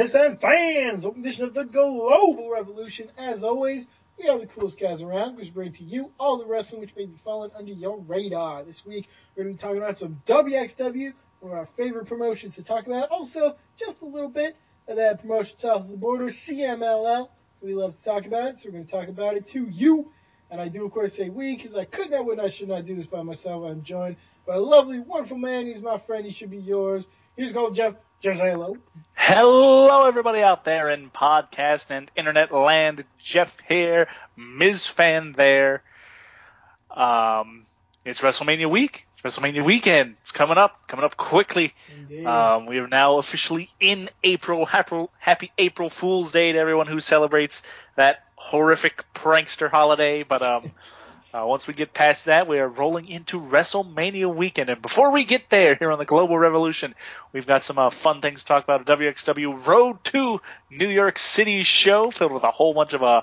And fans, open edition of the Global Revolution. As always, we are the coolest guys around, which bring to you all the wrestling which may be falling under your radar. This week, we're going to be talking about some WXW, one of our favorite promotions to talk about. Also, just a little bit of that promotion south of the border, CMLL. We love to talk about it, so we're going to talk about it to you. And I do, of course, say we because I could not, would not, should not do this by myself. I'm joined by a lovely, wonderful man. He's my friend. He should be yours. Here's go, Jeff. Hello. Hello, everybody out there in podcast and internet land. Jeff here, Ms. Fan there. Um, it's WrestleMania week. It's WrestleMania weekend. It's coming up, coming up quickly. Um, we are now officially in April. Happy, happy April Fool's Day to everyone who celebrates that horrific prankster holiday. But um, uh, once we get past that, we are rolling into WrestleMania weekend. And before we get there, here on the Global Revolution, we've got some uh, fun things to talk about. A WXW Road to New York City show filled with a whole bunch of uh,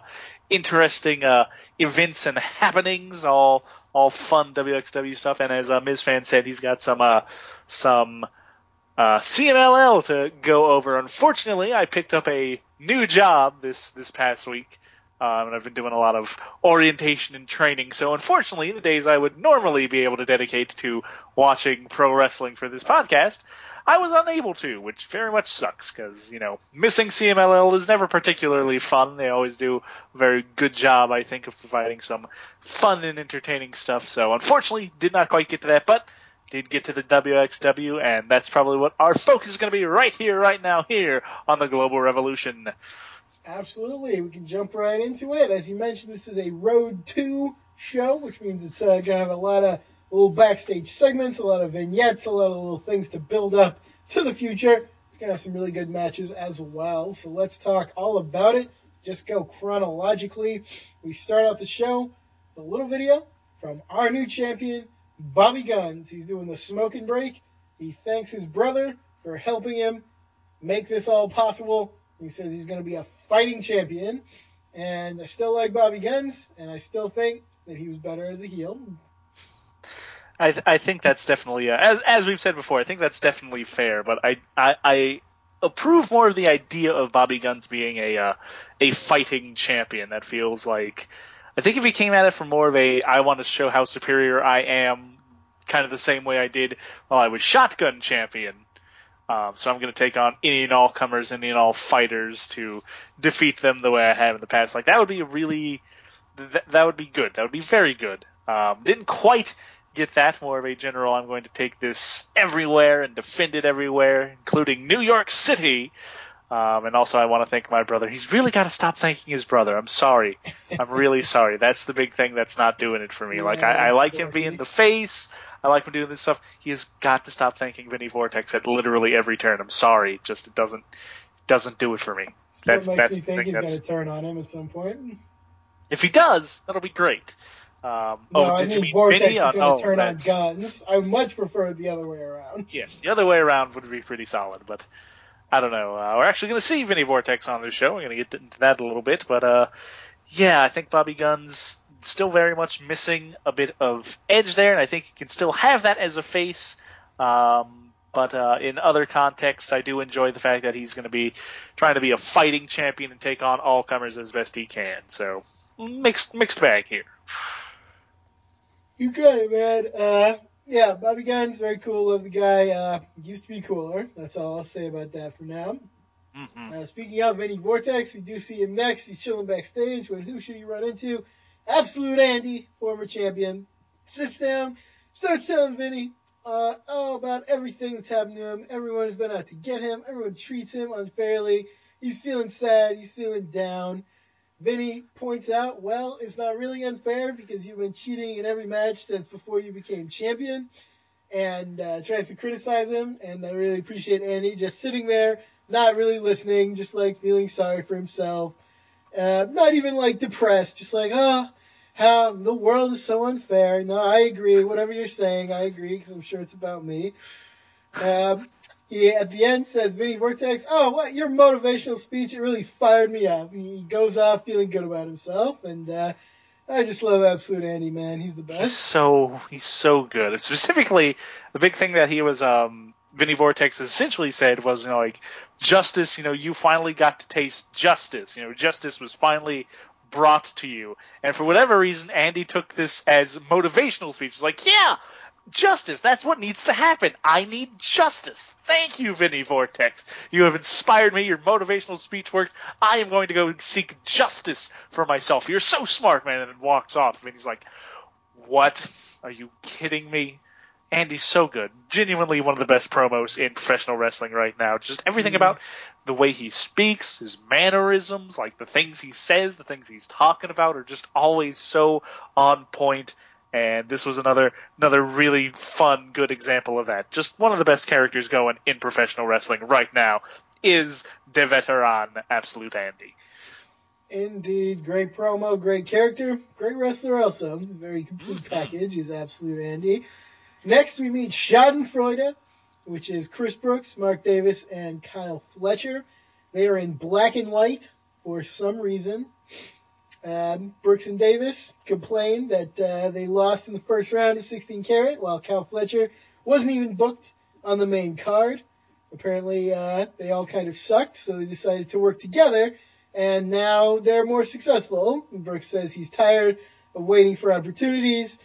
interesting uh, events and happenings, all all fun WXW stuff. And as uh, Ms. Fan said, he's got some uh, some uh, CMLL to go over. Unfortunately, I picked up a new job this this past week. Um, and I've been doing a lot of orientation and training. So unfortunately, the days I would normally be able to dedicate to watching pro wrestling for this podcast, I was unable to, which very much sucks because you know missing CMLL is never particularly fun. They always do a very good job, I think, of providing some fun and entertaining stuff. So unfortunately, did not quite get to that, but did get to the WXW, and that's probably what our focus is going to be right here, right now, here on the Global Revolution. Absolutely. We can jump right into it. As you mentioned, this is a Road 2 show, which means it's uh, going to have a lot of little backstage segments, a lot of vignettes, a lot of little things to build up to the future. It's going to have some really good matches as well. So let's talk all about it. Just go chronologically. We start out the show with a little video from our new champion, Bobby Gunns. He's doing the smoking break. He thanks his brother for helping him make this all possible. He says he's going to be a fighting champion. And I still like Bobby Gunns, and I still think that he was better as a heel. I, th- I think that's definitely uh, as as we've said before. I think that's definitely fair, but I I, I approve more of the idea of Bobby Gunns being a uh, a fighting champion. That feels like I think if he came at it from more of a I want to show how superior I am, kind of the same way I did while I was shotgun champion. Um, so I'm going to take on any and all comers, any and all fighters to defeat them the way I have in the past. Like that would be really th- that would be good. That would be very good. Um, didn't quite get that more of a general. I'm going to take this everywhere and defend it everywhere, including New York City. Um, and also, I want to thank my brother. He's really got to stop thanking his brother. I'm sorry. I'm really sorry. That's the big thing that's not doing it for me. Yeah, like I, I like him being the face. I like him doing this stuff. He has got to stop thanking Vinny Vortex at literally every turn. I'm sorry. Just it doesn't doesn't do it for me. Still That's makes that's me the think thing he's going to turn on him at some point. if he does, that'll be great. Um, No, oh, I did you mean Vortex Vinny on? going oh, to turn on guns. I much prefer it the other way around. Yes, the other way around would be pretty solid, but I don't know. Uh, we're actually going to see Vinny Vortex on this show. We're going to get into that a little bit, but uh, yeah, I think Bobby Gunns still very much missing a bit of edge there, and I think he can still have that as a face. Um, but uh, in other contexts, I do enjoy the fact that he's going to be trying to be a fighting champion and take on all comers as best he can. So mixed mixed bag here. You got it, man. Uh, yeah, Bobby Gunns, very cool. Love the guy. Uh, used to be cooler. That's all I'll say about that for now. hmm Uh, speaking of Vinny Vortex, we do see him next. He's chilling backstage. When who should he run into? Absolute Andy, former champion, sits down, starts telling Vinny uh, about everything that's happened to him. Everyone has been out to get him. Everyone treats him unfairly. He's feeling sad. He's feeling down. Vinny points out, well, it's not really unfair because you've been cheating in every match since before you became champion, and uh, tries to criticize him. And I really appreciate Andy just sitting there, not really listening, just like feeling sorry for himself, uh, not even like depressed, just like, oh, how the world is so unfair. No, I agree. Whatever you're saying, I agree because I'm sure it's about me. Um, he at the end says, Vinny Vortex, oh, what your motivational speech? It really fired me up. He goes off feeling good about himself, and uh, I just love Absolute Andy, man. He's the best. He's so he's so good. Specifically, the big thing that he was um, Vinny Vortex essentially said was, you know, like justice. You know, you finally got to taste justice. You know, justice was finally brought to you. And for whatever reason, Andy took this as motivational speech. He's like, yeah, justice. That's what needs to happen. I need justice. Thank you, Vinny Vortex. You have inspired me. Your motivational speech worked. I am going to go seek justice for myself. You're so smart, man. And walks off. And he's like, what? Are you kidding me? Andy's so good. Genuinely one of the best promos in professional wrestling right now. Just everything mm-hmm. about the way he speaks, his mannerisms, like the things he says, the things he's talking about are just always so on point. And this was another another really fun, good example of that. Just one of the best characters going in professional wrestling right now is De Veteran Absolute Andy. Indeed, great promo, great character, great wrestler also. Very complete mm-hmm. package. He's Absolute Andy. Next, we meet Schadenfreude, which is Chris Brooks, Mark Davis, and Kyle Fletcher. They are in black and white for some reason. Um, Brooks and Davis complained that uh, they lost in the first round of 16 Carat, while Kyle Fletcher wasn't even booked on the main card. Apparently, uh, they all kind of sucked, so they decided to work together and now they're more successful. Brooks says he's tired of waiting for opportunities,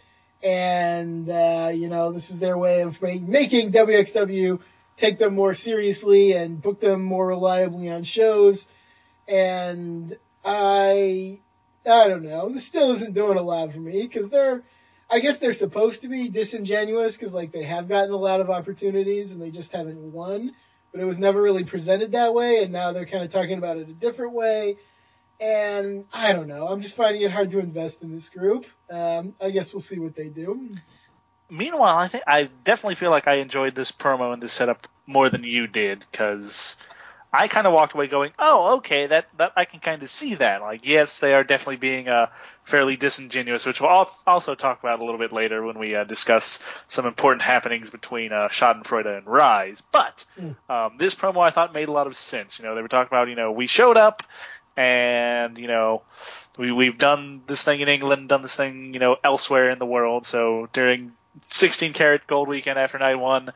and uh, you know this is their way of make, making WXW take them more seriously and book them more reliably on shows. And I, I don't know. This still isn't doing a lot for me because they're. I guess they're supposed to be disingenuous because like they have gotten a lot of opportunities and they just haven't won but it was never really presented that way, and now they're kind of talking about it a different way. And I don't know. I'm just finding it hard to invest in this group. Um, I guess we'll see what they do. Meanwhile, I think I definitely feel like I enjoyed this promo and this setup more than you did because I kind of walked away going, "Oh, okay, that that I can kind of see that. Like, yes, they are definitely being uh, fairly disingenuous, which we'll also talk about a little bit later when we uh, discuss some important happenings between uh, Schadenfreude and Rise. But mm. um, this promo I thought made a lot of sense. You know, they were talking about, you know, we showed up and you know we we've done this thing in England, done this thing, you know, elsewhere in the world. So during 16 Carat gold weekend after night one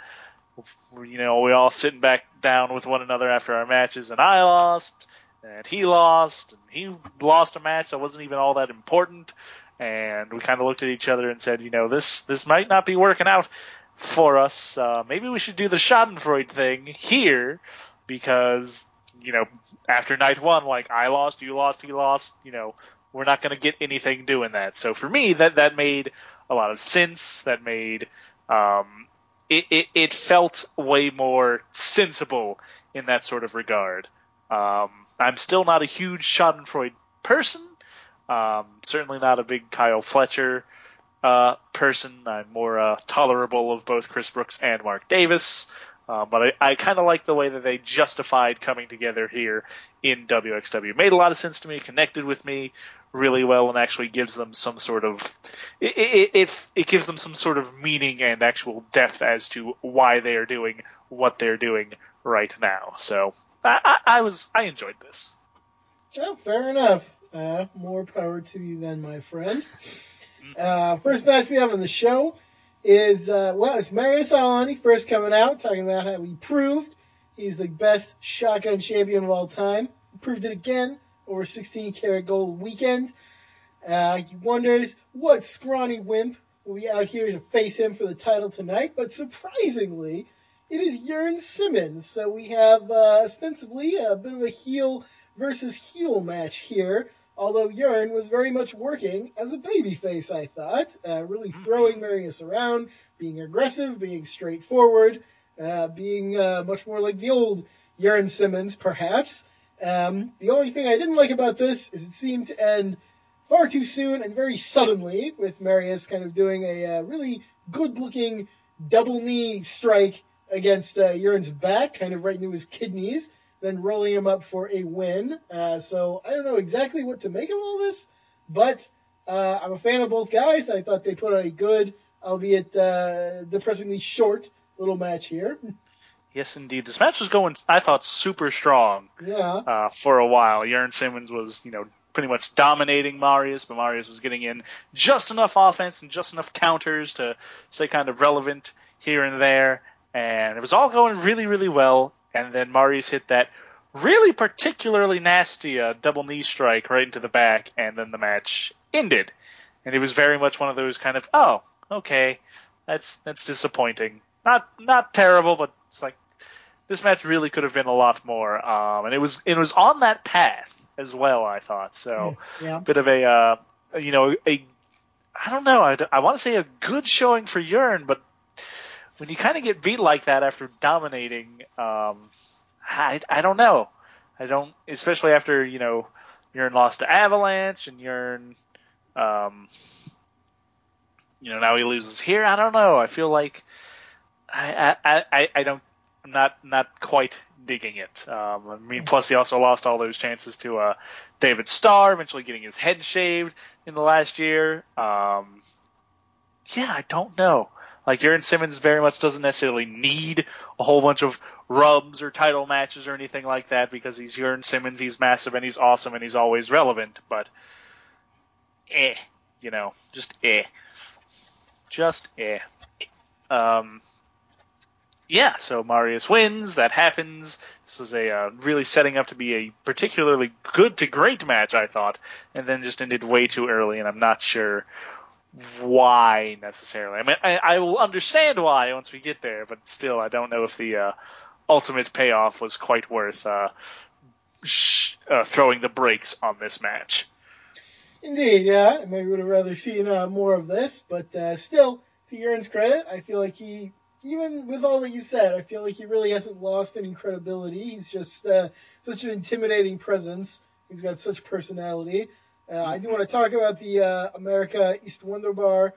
you know, we all sitting back down with one another after our matches, and I lost, and he lost, and he lost a match that wasn't even all that important, and we kind of looked at each other and said, you know, this this might not be working out for us. Uh, maybe we should do the Schadenfreude thing here, because you know, after night one, like I lost, you lost, he lost, you know, we're not going to get anything doing that. So for me, that that made a lot of sense. That made um, it, it, it felt way more sensible in that sort of regard. Um, I'm still not a huge Schadenfreude person. Um, certainly not a big Kyle Fletcher uh, person. I'm more uh, tolerable of both Chris Brooks and Mark Davis. Uh, but I, I kind of like the way that they justified coming together here in WXW. It made a lot of sense to me, connected with me really well, and actually gives them some sort of it, it, it, it gives them some sort of meaning and actual depth as to why they are doing what they're doing right now. So I, I, I was I enjoyed this. Oh, fair enough. Uh, more power to you then, my friend. Mm-hmm. Uh, first match we have on the show is uh, well, it's Marius Al-Ani first coming out, talking about how he proved he's the best shotgun champion of all time. He proved it again over 16 karat gold weekend. Uh, he wonders what scrawny wimp will be out here to face him for the title tonight, but surprisingly, it is Jurn Simmons. So we have uh, ostensibly a bit of a heel versus heel match here although Jurn was very much working as a babyface, I thought, uh, really mm-hmm. throwing Marius around, being aggressive, being straightforward, uh, being uh, much more like the old Jurn Simmons, perhaps. Um, the only thing I didn't like about this is it seemed to end far too soon and very suddenly, with Marius kind of doing a uh, really good-looking double knee strike against uh, Jurn's back, kind of right into his kidneys then rolling him up for a win. Uh, so I don't know exactly what to make of all this, but uh, I'm a fan of both guys. I thought they put on a good, albeit uh, depressingly short, little match here. Yes, indeed. This match was going, I thought, super strong. Yeah. Uh, for a while, Jurn Simmons was, you know, pretty much dominating Marius, but Marius was getting in just enough offense and just enough counters to stay kind of relevant here and there and it was all going really, really well. And then Marius hit that really particularly nasty uh, double knee strike right into the back, and then the match ended. And it was very much one of those kind of, oh, okay, that's that's disappointing. Not not terrible, but it's like this match really could have been a lot more. Um, and it was it was on that path as well. I thought so. Yeah. Bit of a uh, you know a I don't know. I, I want to say a good showing for Jurn, but when you kind of get beat like that after dominating, um, I I don't know. I don't, especially after you know you're in loss to Avalanche and Jurn, um, you know now he loses here. I don't know. I feel like I I I, I don't I'm not not quite digging it. Um, I mean, plus he also lost all those chances to uh, David Starr, eventually getting his head shaved in the last year. Um, yeah, I don't know. Like Jurn Simmons very much doesn't necessarily need a whole bunch of rubs or title matches or anything like that because he's Jurn Simmons, he's massive and he's awesome and he's always relevant. But eh, you know, just eh, just eh. Um, yeah, so Marius wins. That happens. This was a uh, really setting up to be a particularly good to great match, I thought, and then just ended way too early, and I'm not sure why necessarily. I mean, I, I will understand why once we get there, but still, I don't know if the uh, ultimate payoff was quite worth uh, sh- uh, throwing the brakes on this match. Indeed, yeah. Maybe would have rather seen uh, more of this, but uh, still, to Jurn's credit, I feel like he, even with all that you said, I feel like he really hasn't lost any credibility. He's just uh, such an intimidating presence. He's got such personality. Uh, I do want to talk about the uh, America East Wonderbar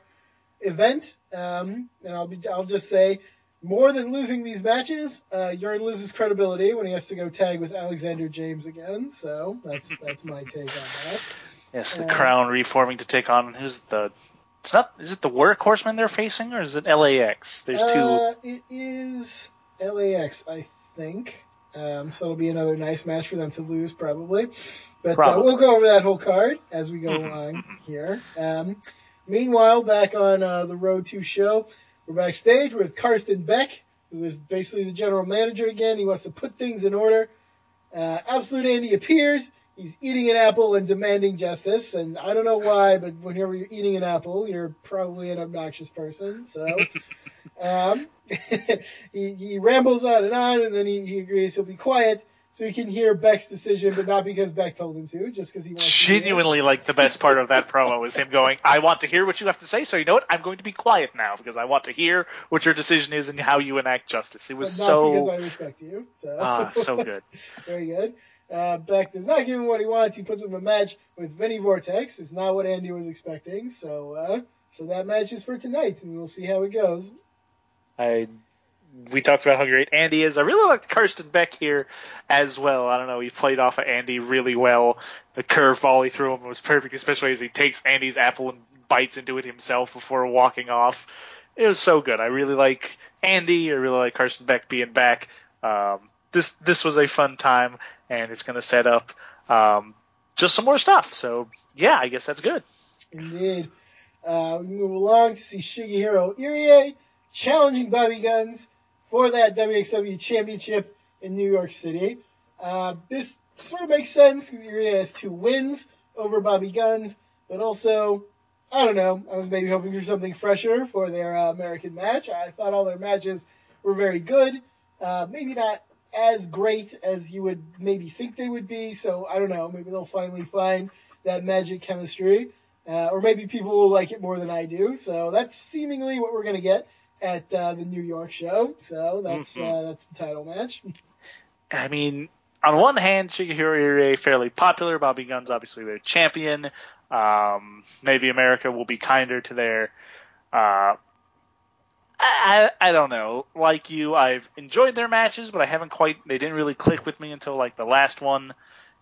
event, um, and I'll be, I'll just say, more than losing these matches, uh, Jurn loses credibility when he has to go tag with Alexander James again. So that's that's my take on that. Yes, the Uh, crown reforming to take on who's the. It's not. Is it the Workhorsemen they're facing, or is it LAX? There's two. Uh, it is LAX, I think. Um, so it'll be another nice match for them to lose, probably. But uh, we'll go over that whole card as we go Mhm, along here. Um, meanwhile, back on uh, the Road to show, we're backstage with Karsten Beck, who is basically the general manager again. He wants to put things in order. Uh, Absolute Andy appears. He's eating an apple and demanding justice. And I don't know why, but whenever you're eating an apple, you're probably an obnoxious person. So um, he, he rambles on and on, and then he, he agrees he'll be quiet so he can hear Beck's decision, but not because Beck told him to, just because he wants to. Genuinely, like the best part of that promo was him going, "I want to hear what you have to say, so you know what? I'm going to be quiet now because I want to hear what your decision is and how you enact justice." It was not because so I respect you. So ah, so good. very good. Uh, Beck does not give him what he wants. He puts him in a match with Vinny Vortex. It's not what Andy was expecting. So, uh, so that match is for tonight, and we'll see how it goes. I we talked about how great Andy is. I really liked Karsten Beck here as well. I don't know, he played off of Andy really well. The curveball he threw him was perfect, especially as he takes Andy's apple and bites into it himself before walking off. It was so good. I really like Andy. I really like Karsten Beck being back. Um, this this was a fun time, and it's going to set up um, just some more stuff. So yeah, I guess that's good. Indeed. Uh, we move along to see Shigehiro Irie challenging Bobby Gunns for that WXW Championship in New York City. Uh, this sort of makes sense because Irie has two wins over Bobby Gunns, but also, I don't know, I was maybe hoping for something fresher for their uh, American match. I thought all their matches were very good. Uh, maybe not as great as you would maybe think they would be, so I don't know, maybe they'll finally find that magic chemistry. Uh, or maybe people will like it more than I do. So that's seemingly what we're gonna get at uh, the New York show. So that's Mhm. uh, that's the title match. I mean, on one hand, Shigehiro Irie fairly popular. Bobby Gunns obviously their champion. Um, maybe America will be kinder to their. Uh, I, I I don't know. Like you, I've enjoyed their matches, but I haven't quite. They didn't really click with me until like the last one,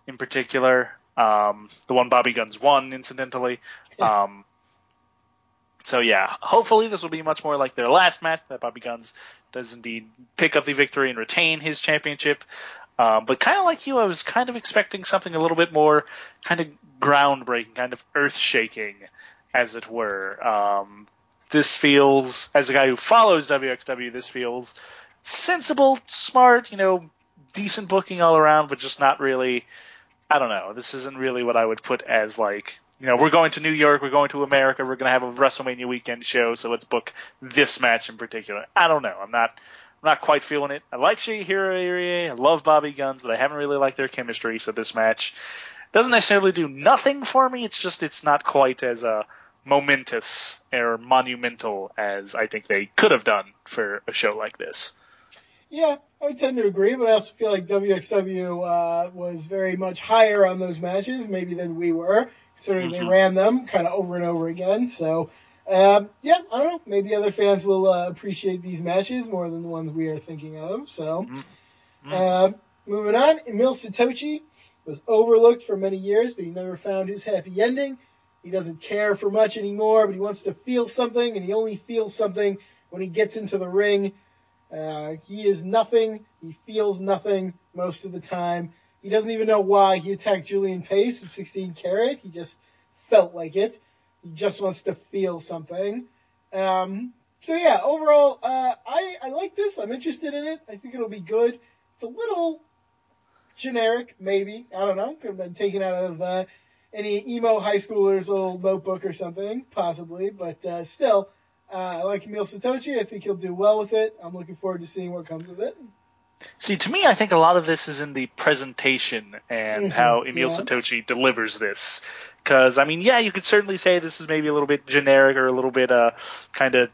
in particular. Um, the one Bobby Gunns won, incidentally. Um, so yeah, hopefully this will be much more like their last match. That Bobby Gunns does indeed pick up the victory and retain his championship. Um, but kind of like you, I was kind of expecting something a little bit more kind of groundbreaking, kind of earth shaking, as it were. Um, this feels, as a guy who follows WXW, this feels sensible, smart, you know, decent booking all around, but just not really. I don't know. This isn't really what I would put as like, you know, we're going to New York, we're going to America, we're going to have a WrestleMania weekend show, so let's book this match in particular. I don't know. I'm not. I'm not quite feeling it. I like Shigehiro I love Bobby Gunns, but I haven't really liked their chemistry. So this match doesn't necessarily do nothing for me. It's just it's not quite as uh, momentous or monumental as I think they could have done for a show like this. Yeah, I tend to agree, but I also feel like WXW uh, was very much higher on those matches, maybe than we were, considering mm-hmm. they ran them kind of over and over again. So, um, yeah, I don't know. Maybe other fans will uh, appreciate these matches more than the ones we are thinking of. So, mm-hmm. uh, moving on, Emil Sitoci was overlooked for many years, but he never found his happy ending. He doesn't care for much anymore, but he wants to feel something, and he only feels something when he gets into the ring. Uh, he is nothing. He feels nothing most of the time. He doesn't even know why he attacked Julian Pace at 16 carat. He just felt like it. He just wants to feel something. Um, so yeah, overall, uh, I, I like this. I'm interested in it. I think it'll be good. It's a little generic, maybe. I don't know. Could have been taken out of uh, any emo high schooler's little notebook or something, possibly. But uh, still, uh, I like Emil Sitoci. I think he'll do well with it. I'm looking forward to seeing what comes of it. See, to me, I think a lot of this is in the presentation and mm-hmm, how Emil yeah. Sitoci delivers this. Because, I mean, yeah, you could certainly say this is maybe a little bit generic or a little bit uh, kind of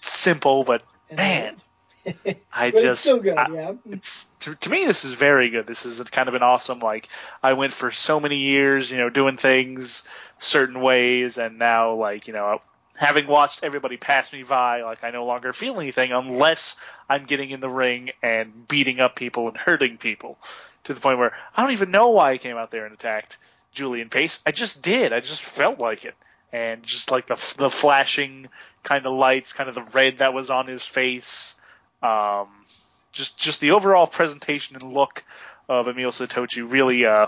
simple, but man, I but just it's still good, I, yeah. It's to, to, me this is very good. This is kind of an awesome like I went for so many years, you know, doing things certain ways, and now like you know having watched everybody pass me by, like I no longer feel anything unless I'm getting in the ring and beating up people and hurting people to the point where I don't even know why I came out there and attacked Julian Pace. I just did. I just felt like it. And just like the the flashing kind of lights, kind of the red that was on his face, um, just just the overall presentation and look of Emil Sitoci really uh,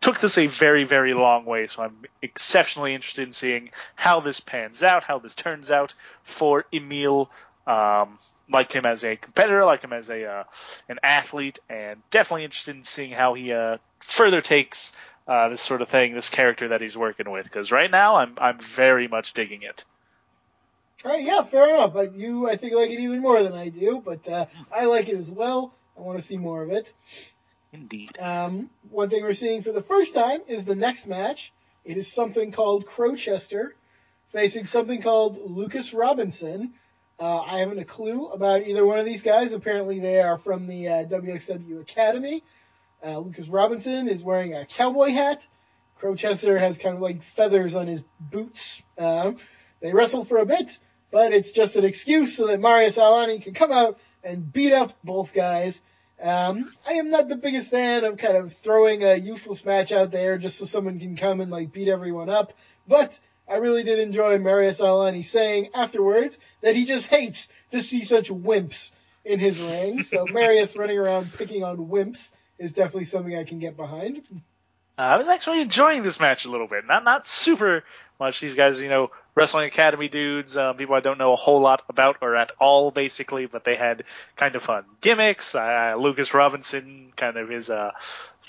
took this a very very long way. So I'm exceptionally interested in seeing how this pans out, how this turns out for Emil. Um, like him as a competitor, like him as a uh, an athlete, and definitely interested in seeing how he uh, further takes uh, this sort of thing, this character that he's working with. Because right now, I'm I'm very much digging it. All right, yeah, fair enough. I, you, I think, like it even more than I do, but uh, I like it as well. I want to see more of it. Indeed. Um, one thing we're seeing for the first time is the next match. It is something called Crowchester facing something called Lucas Robinson. Uh, I haven't a clue about either one of these guys. Apparently, they are from the uh, WXW Academy. Uh, Lucas Robinson is wearing a cowboy hat. Crowchester has kind of like feathers on his boots. Um, they wrestle for a bit but it's just an excuse so that Marius Al-Ani can come out and beat up both guys. Um, I am not the biggest fan of kind of throwing a useless match out there just so someone can come and like beat everyone up, but I really did enjoy Marius Al-Ani saying afterwards that he just hates to see such wimps in his ring. So Marius running around picking on wimps is definitely something I can get behind. Uh, I was actually enjoying this match a little bit. Not not super much. These guys, you know, Wrestling Academy dudes, um, people I don't know a whole lot about or at all, basically, but they had kind of fun gimmicks. Uh, Lucas Robinson, kind of his, uh,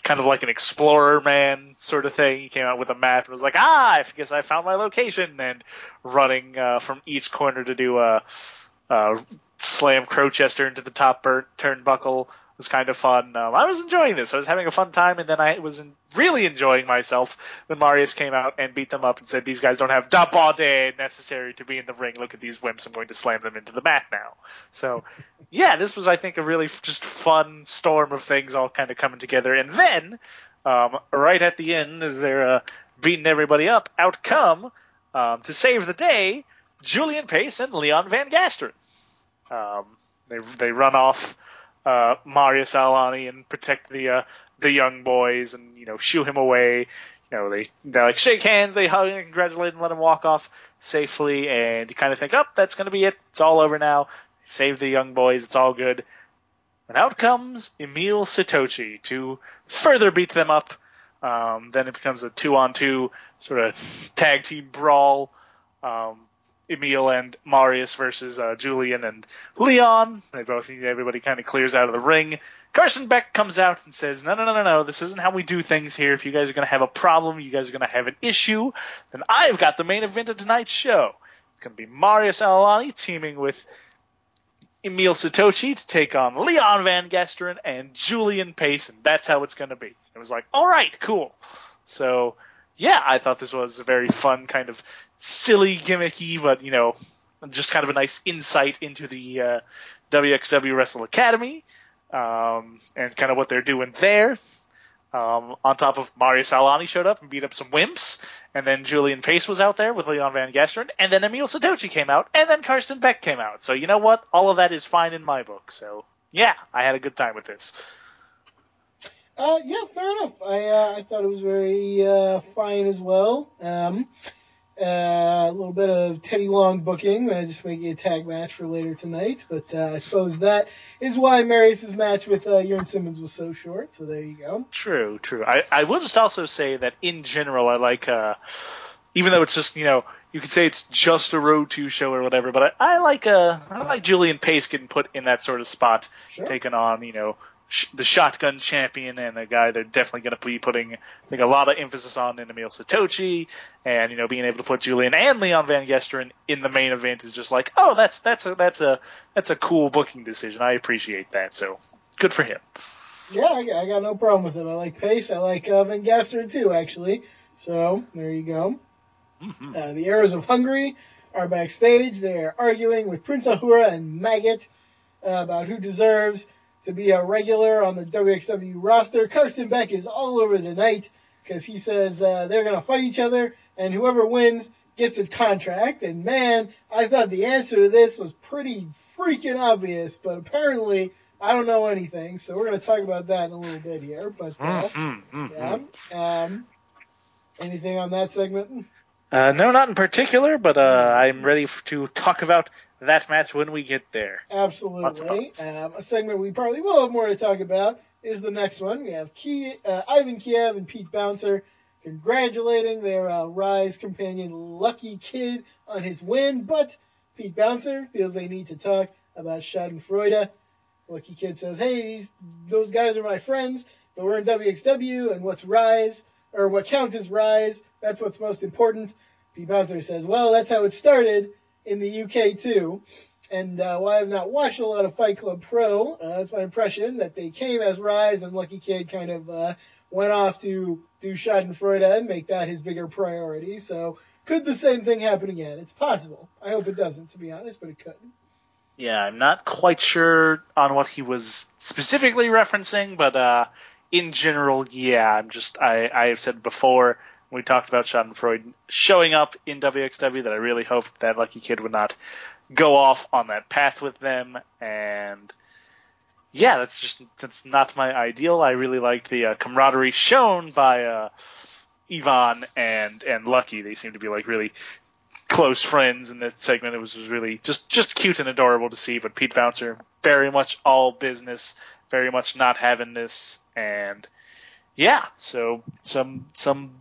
kind of like an explorer man sort of thing. He came out with a map and was like, ah, I guess I found my location, and running uh, from each corner to do a, slam Crowchester into the top turnbuckle was kind of fun. Um, I was enjoying this. I was having a fun time, and then I was in, really enjoying myself when Marius came out and beat them up and said, "These guys don't have da body necessary to be in the ring. Look at these wimps. I'm going to slam them into the mat now." So, yeah, this was, I think, a really just fun storm of things all kind of coming together. And then, um, right at the end, as they're uh, beating everybody up, out come um, to save the day Julian Pace and Leon Van Gasteren. Um, they they run off uh, Marius Al-Ani and protect the uh, the young boys and you know shoo him away. You know they they like shake hands, they hug and congratulate and let him walk off safely, and you kind of think, oh, that's gonna be it. It's all over now. Save the young boys. It's all good. And out comes Emil Sitoci to further beat them up. Um, then it becomes a two-on-two sort of tag team brawl. Um, Emil and Marius versus uh, Julian and Leon. They both everybody kind of clears out of the ring. Karsten Beck comes out and says, "No, no, no, no, no. This isn't how we do things here. If you guys are going to have a problem, you guys are going to have an issue, then I've got the main event of tonight's show. It's going to be Marius Al-Ani teaming with Emil Sitoci to take on Leon Van Gasteren and Julian Pace, and that's how it's going to be." It was like, "All right, cool." So yeah, I thought this was a very fun kind of silly, gimmicky, but you know, just kind of a nice insight into the uh, WXW Wrestle Academy um, and kind of what they're doing there. Um, on top of Marius Al-Ani showed up and beat up some wimps, and then Julian Pace was out there with Leon Van Gasteren, and then Emil Sitoci came out, and then Karsten Beck came out. So you know what? All of that is fine in my book. So yeah, I had a good time with this. Uh, yeah, fair enough. I uh, I thought it was very uh, fine as well. Um, uh, a little bit of Teddy Long booking, uh, just making a tag match for later tonight. But uh, I suppose that is why Marius's match with uh, Simmons was so short. So there you go. True, true. I, I will just also say that in general, I like, uh, even though it's just you know you could say it's just a Road to show or whatever, but I, I like uh I like Julian Pace getting put in that sort of spot, Sure. taking on you know sh- the shotgun champion and a guy they're definitely going to be putting I think a lot of emphasis on in Emil Sitoci, and you know being able to put Julian and Leon Van Gasteren in the main event is just like oh that's that's a that's a that's a cool booking decision. I appreciate that. So good for him. Yeah, I, got- I got no problem with it. I like Pace. I like uh, Van Gasteren too, actually. So there you go. Mhm. Uh, the Arrows of Hungary are backstage. They're arguing with Prince Ahura and Maggot uh, about who deserves to be a regular on the WXW roster. Karsten Beck is all over tonight because he says uh, they're going to fight each other, and whoever wins gets a contract. And man, I thought the answer to this was pretty freaking obvious, but apparently I don't know anything. So we're going to talk about that in a little bit here. But uh, Mhm, mhm. yeah, um, anything on that segment? Uh, no, not in particular, but uh, I'm ready f- to talk about that match when we get there. Absolutely. Um, a segment we probably will have more to talk about is the next one. We have Key, uh, Ivan Kiev and Pete Bouncer congratulating their uh, Rise companion Lucky Kid on his win, but Pete Bouncer feels they need to talk about Schadenfreude. Lucky Kid says, "Hey, these, those guys are my friends, but we're in WXW, and what's Rise or what counts as Rise? That's what's most important." Pete Bouncer says, "Well, that's how it started in the UK too." And uh, while I've not watched a lot of Fight Club Pro, uh, that's my impression that they came as Rise, and Lucky Kid kind of uh, went off to do Schadenfreude and make that his bigger priority. So, could the same thing happen again? It's possible. I hope it doesn't, to be honest, but it could. Yeah, I'm not quite sure on what he was specifically referencing, but uh, in general, yeah, I'm just I, I have said before we talked about Schadenfreude showing up in WXW that I really hoped that Lucky Kid would not go off on that path with them, and yeah, that's just that's not my ideal. I really liked the uh, camaraderie shown by uh, Ivan and and Lucky. They seem to be like really close friends in this segment. It was just really just just cute and adorable to see. But Pete Bouncer very much all business, very much not having this, and yeah, so some some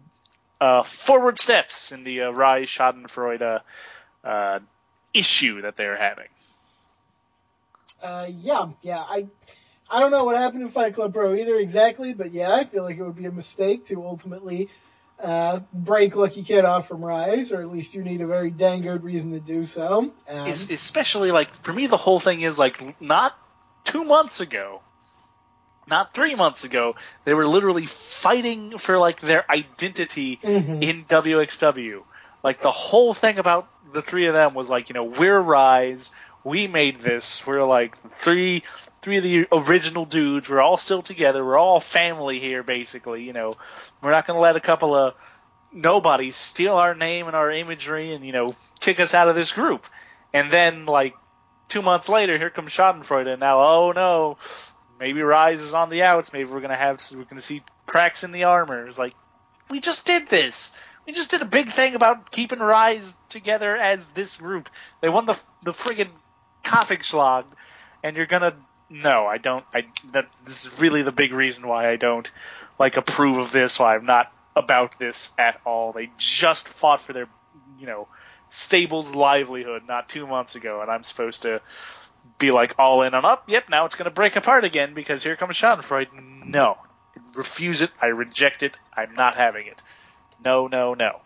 uh, forward steps in the uh, Rise Schadenfreude uh, issue that they're having. Uh, yeah, yeah. I I don't know what happened in Fight Club Pro either exactly, but yeah, I feel like it would be a mistake to ultimately uh, break Lucky Kid off from Rise, or at least you need a very dang good reason to do so. Um, especially like for me the whole thing is like not two months ago not three months ago they were literally fighting for like their identity mhm. in wxw like the whole thing about the three of them was like you know we're rise we made this we're like three three of the original dudes we're all still together we're all family here basically you know. We're not going to let a couple of nobodies steal our name and our imagery and you know kick us out of this group. And then like two months later here comes schadenfreude and now oh no maybe rise is on the outs maybe we're to have we're to see cracks in the armor it's like we just did this we just did a big thing about keeping rise together as this group they won the the friggin' Kampfschlag, and you're gonna no, I don't. I that this is really the big reason why I don't like approve of this. Why I'm not about this at all. They just fought for their, you know, stable's livelihood not two months ago, and I'm supposed to be like all in on up. Yep, now it's going to break apart again because here comes Schadenfreude. No, refuse it. I reject it. I'm not having it. No, no, no.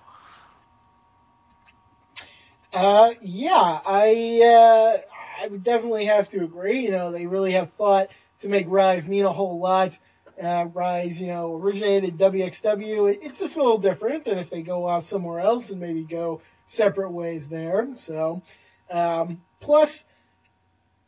Uh, yeah, I uh, I would definitely have to agree. You know, they really have thought to make Rise mean a whole lot. Uh, Rise, you know, originated WXW. It's just a little different than if they go off somewhere else and maybe go separate ways there. So, um, plus,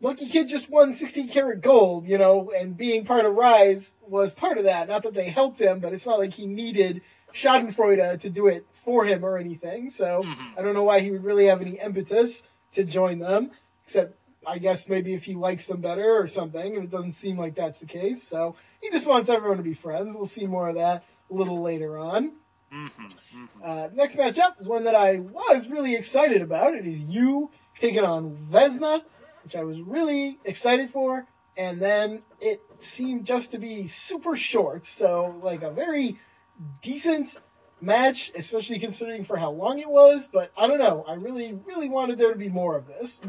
Lucky Kid just won 16 karat gold, you know, and being part of Rise was part of that. Not that they helped him, but it's not like he needed Schadenfreude to do it for him or anything. So Mhm. I don't know why he would really have any impetus to join them, except I guess maybe if he likes them better or something, and it doesn't seem like that's the case. So he just wants everyone to be friends. We'll see more of that a little later on. hmm hmm Uh, next matchup is one that I was really excited about. It is Yuu taking on Vesna, which I was really excited for, and then it seemed just to be super short. So, like a very decent match, especially considering for how long it was. But I don't know. I really, really wanted there to be more of this.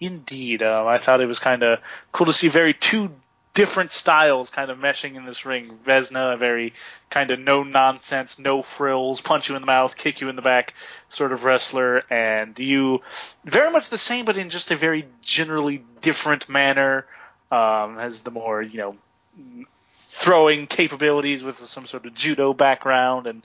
Indeed, um, I thought it was kind of cool to see very two different styles kind of meshing in this ring. Vesna, a very kind of no nonsense, no frills, punch you in the mouth, kick you in the back sort of wrestler, and Yuu very much the same, but in just a very generally different manner. Um, has the more you know throwing capabilities with some sort of judo background and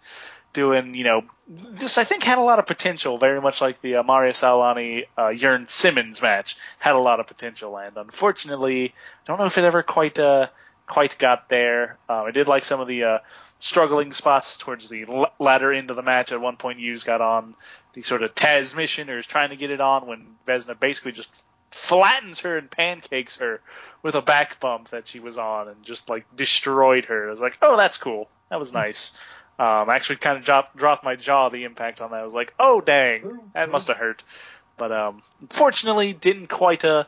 doing, you know, this I think had a lot of potential, very much like the uh, Marius Al-Ani uh, Jurn Simmons match had a lot of potential, and unfortunately, I don't know if it ever quite uh, quite got there. Uh, I did like some of the uh, struggling spots towards the l- latter end of the match. At one point, Yuu got on the sort of Tazmission, or is trying to get it on when Vesna basically just flattens her and pancakes her with a back bump that she was on and just like destroyed her. I was like, oh, that's cool. That was nice. Um, I actually, kind of dropped dropped my jaw. The impact on that I was like, oh dang, that must have hurt. But um, fortunately, didn't quite uh,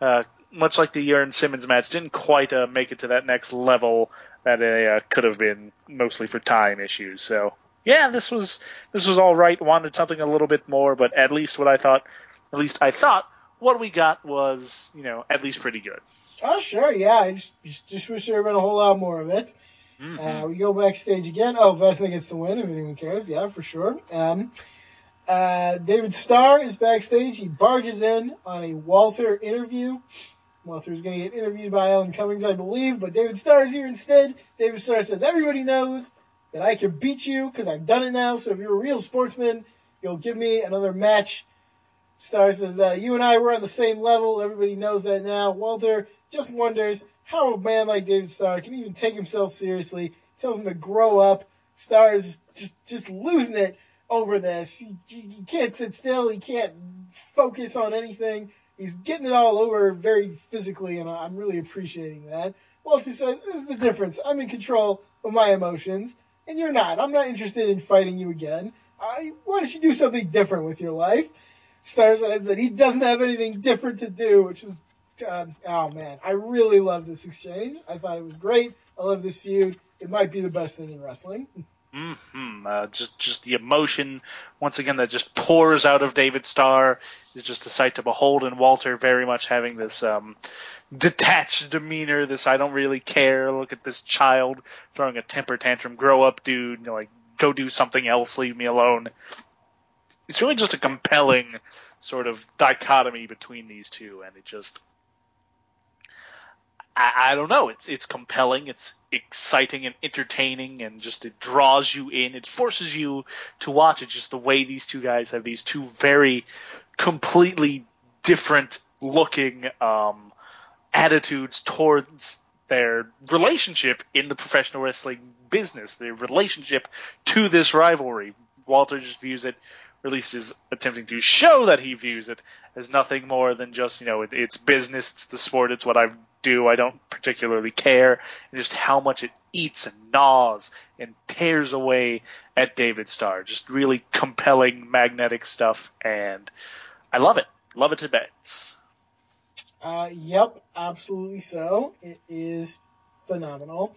uh, much like the Jurn Simmons match, didn't quite uh, make it to that next level that it uh, could have been, mostly for time issues. So yeah, this was this was all right. Wanted something a little bit more, but at least what I thought, at least I thought what we got was you know at least pretty good. Oh, sure, yeah. I just, just, just wish there had been a whole lot more of it. Mhm. Uh, we go backstage again. Oh, Vesna gets the win, if anyone cares. Yeah, for sure. Um, uh, David Starr is backstage. He barges in on a Walter interview. Walter's going to get interviewed by Alan Cummings, I believe, but David Starr is here instead. David Starr says, Everybody knows that I can beat you because I've done it now. So if you're a real sportsman, you'll give me another match. Starr says, uh, You and I were on the same level. Everybody knows that now. Walter just wonders how a man like David Starr can even take himself seriously. Tells him to grow up. Starr is just just losing it over this. He, he, can't sit still. He can't focus on anything. He's getting it all over very physically, and I'm really appreciating that. Walter says, "This is the difference. I'm in control of my emotions, and you're not. I'm not interested in fighting you again. I, why don't you do something different with your life?" Starr says that he doesn't have anything different to do, which is uh, oh man, I really love this exchange. I thought it was great. I love this feud. It might be the best thing in wrestling. hmm Uh, just just the emotion once again that just pours out of David Starr is just a sight to behold, and Walter very much having this um, detached demeanor. This I don't really care. Look at this child throwing a temper tantrum. Grow up, dude. You know, like go do something else. Leave me alone. It's really just a compelling sort of dichotomy between these two, and it just I, I don't know. It's it's compelling. It's exciting and entertaining, and just it draws you in. It forces you to watch it. Just the way these two guys have these two very completely different looking um, attitudes towards their relationship in the professional wrestling business. Their relationship to this rivalry. Walter just views it, or at least is attempting to show that he views it as nothing more than just you know it, it's business, it's the sport, it's what I do. I don't particularly care, and just how much it eats and gnaws and tears away at David Starr. Just really compelling, magnetic stuff, and I love it. Love it to bits. Uh, yep, absolutely so. It is phenomenal.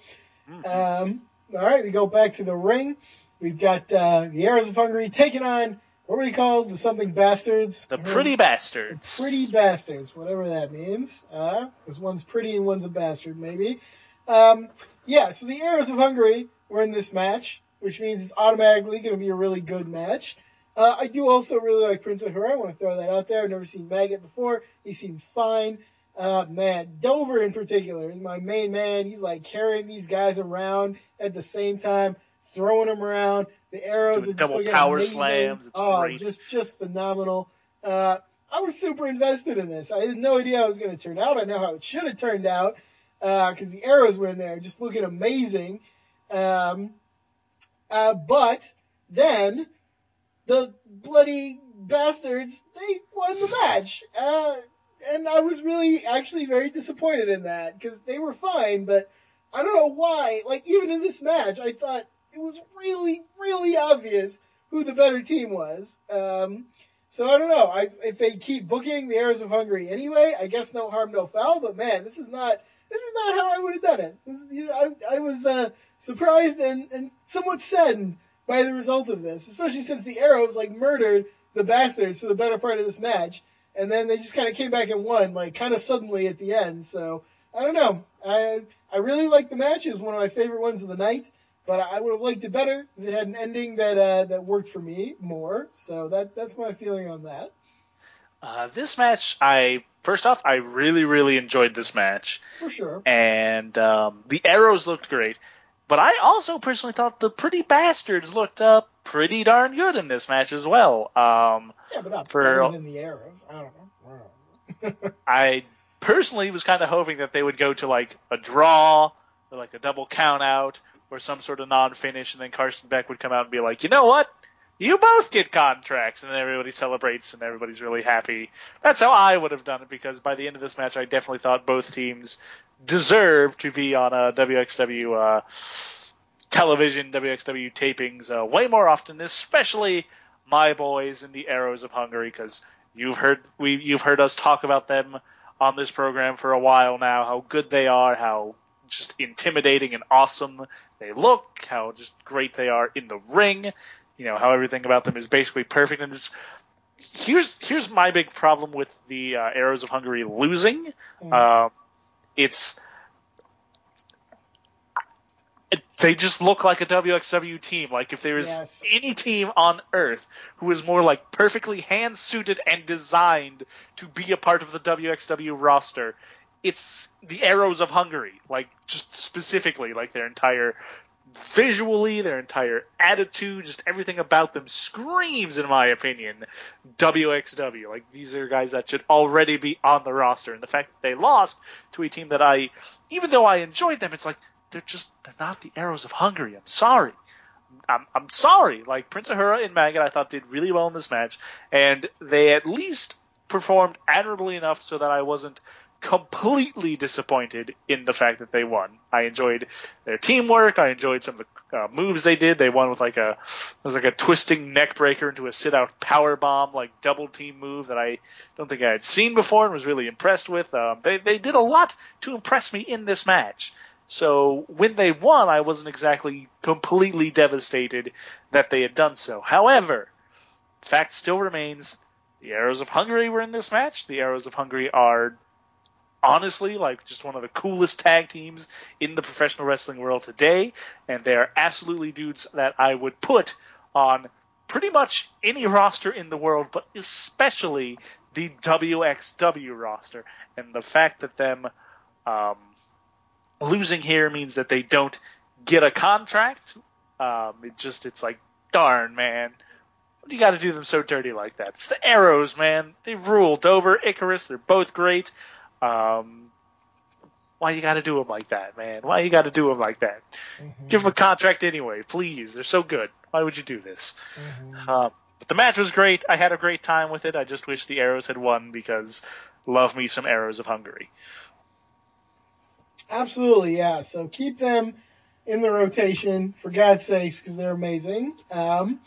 Um, all right, we go back to the ring. We've got uh, the Arrows of Hungary taking on what were they called? The something bastards. The pretty bastards. The pretty bastards, whatever that means. Uh, because one's pretty and one's a bastard, maybe. Um, yeah. So the Arrows of Hungary were in this match, which means it's automatically going to be a really good match. Uh, I do also really like Prince of Ahura. I want to throw that out there. I've never seen Maggot before. He seemed fine. Uh, man, Dover in particular is my main man. He's like carrying these guys around at the same time, throwing them around. The arrows just double power amazing. slams. It's oh, great. just just phenomenal. Uh, I was super invested in this. I had no idea how it was going to turn out. I know how it should have turned out because the arrows were in there, just looking amazing. Um, uh, but then the bloody bastards they won the match, uh, and I was really actually very disappointed in that because they were fine, but I don't know why. Like even in this match, I thought it was really really obvious who the better team was. Um, so I don't know. I, if they keep booking the Arrows of Hungary anyway, I guess no harm, no foul. But man, this is not this is not how I would have done it. This you know, I, I was uh, surprised and, and somewhat saddened by the result of this, especially since the Arrows like murdered the Bastards for the better part of this match, and then they just kind of came back and won like kind of suddenly at the end. So I don't know. I I really liked the match. It was one of my favorite ones of the night. But I would have liked it better if it had an ending that uh, that worked for me more. So that that's my feeling on that. Uh, this match, I first off, I really, really enjoyed this match, For sure. and um, the arrows looked great. But I also personally thought the pretty bastards looked uh, pretty darn good in this match as well. Um, Yeah, but not For- better than the arrows. I don't know. I don't know. I personally was kind of hoping that they would go to like a draw or like a double count out or some sort of non-finish, and then Karsten Beck would come out and be like, you know what? You both get contracts, and then everybody celebrates and everybody's really happy. That's how I would have done it because by the end of this match, I definitely thought both teams deserved to be on a WXW uh, television, WXW tapings uh, way more often, especially my boys in the Arrows of Hungary because you've heard we you've heard us talk about them on this program for a while now. How good they are, how just intimidating and awesome they look, how just great they are in the ring. You know how everything about them is basically perfect, and it's here's here's my big problem with the uh, Arrows of Hungary losing. Mm. Um, it's they just look like a WXW team. Like if there is Yes. any team on earth who is more like perfectly hand suited and designed to be a part of the WXW roster, it's the Arrows of Hungary. Like just specifically, like their entire visually, their entire attitude, just everything about them screams, in my opinion, WXW. Like these are guys that should already be on the roster, and the fact that they lost to a team that I, even though I enjoyed them, it's like they're just they're not the Arrows of Hungary. I'm sorry. I'm, I'm sorry. Like Prince Ahura and Maggot, I thought did really well in this match, and they at least performed admirably enough so that I wasn't completely disappointed in the fact that they won. I enjoyed their teamwork. I enjoyed some of the uh, moves they did. They won with like a it was like a twisting neck breaker into a sit out power bomb, like double team move that I don't think I had seen before and was really impressed with. Um, they they did a lot to impress me in this match. So when they won, I wasn't exactly completely devastated that they had done so. However, fact still remains: the Arrows of Hungary were in this match. The Arrows of Hungary are honestly like just one of the coolest tag teams in the professional wrestling world today, and they are absolutely dudes that I would put on pretty much any roster in the world, but especially the WXW roster. And the fact that them um, losing here means that they don't get a contract. Um, it just it's like darn man. What do you got to do them so dirty like that? It's the Arrows, man. They rule. Dover, Icarus, they're both great. Um, why you got to do them like that, man? Why you got to do them like that? Mhm. Give them a contract anyway, please. They're so good. Why would you do this? Mhm. Um, but the match was great. I had a great time with it. I just wish the Arrows had won because love me some Arrows of Hungary. Absolutely, yeah. So keep them in the rotation for God's sakes because they're amazing. Um,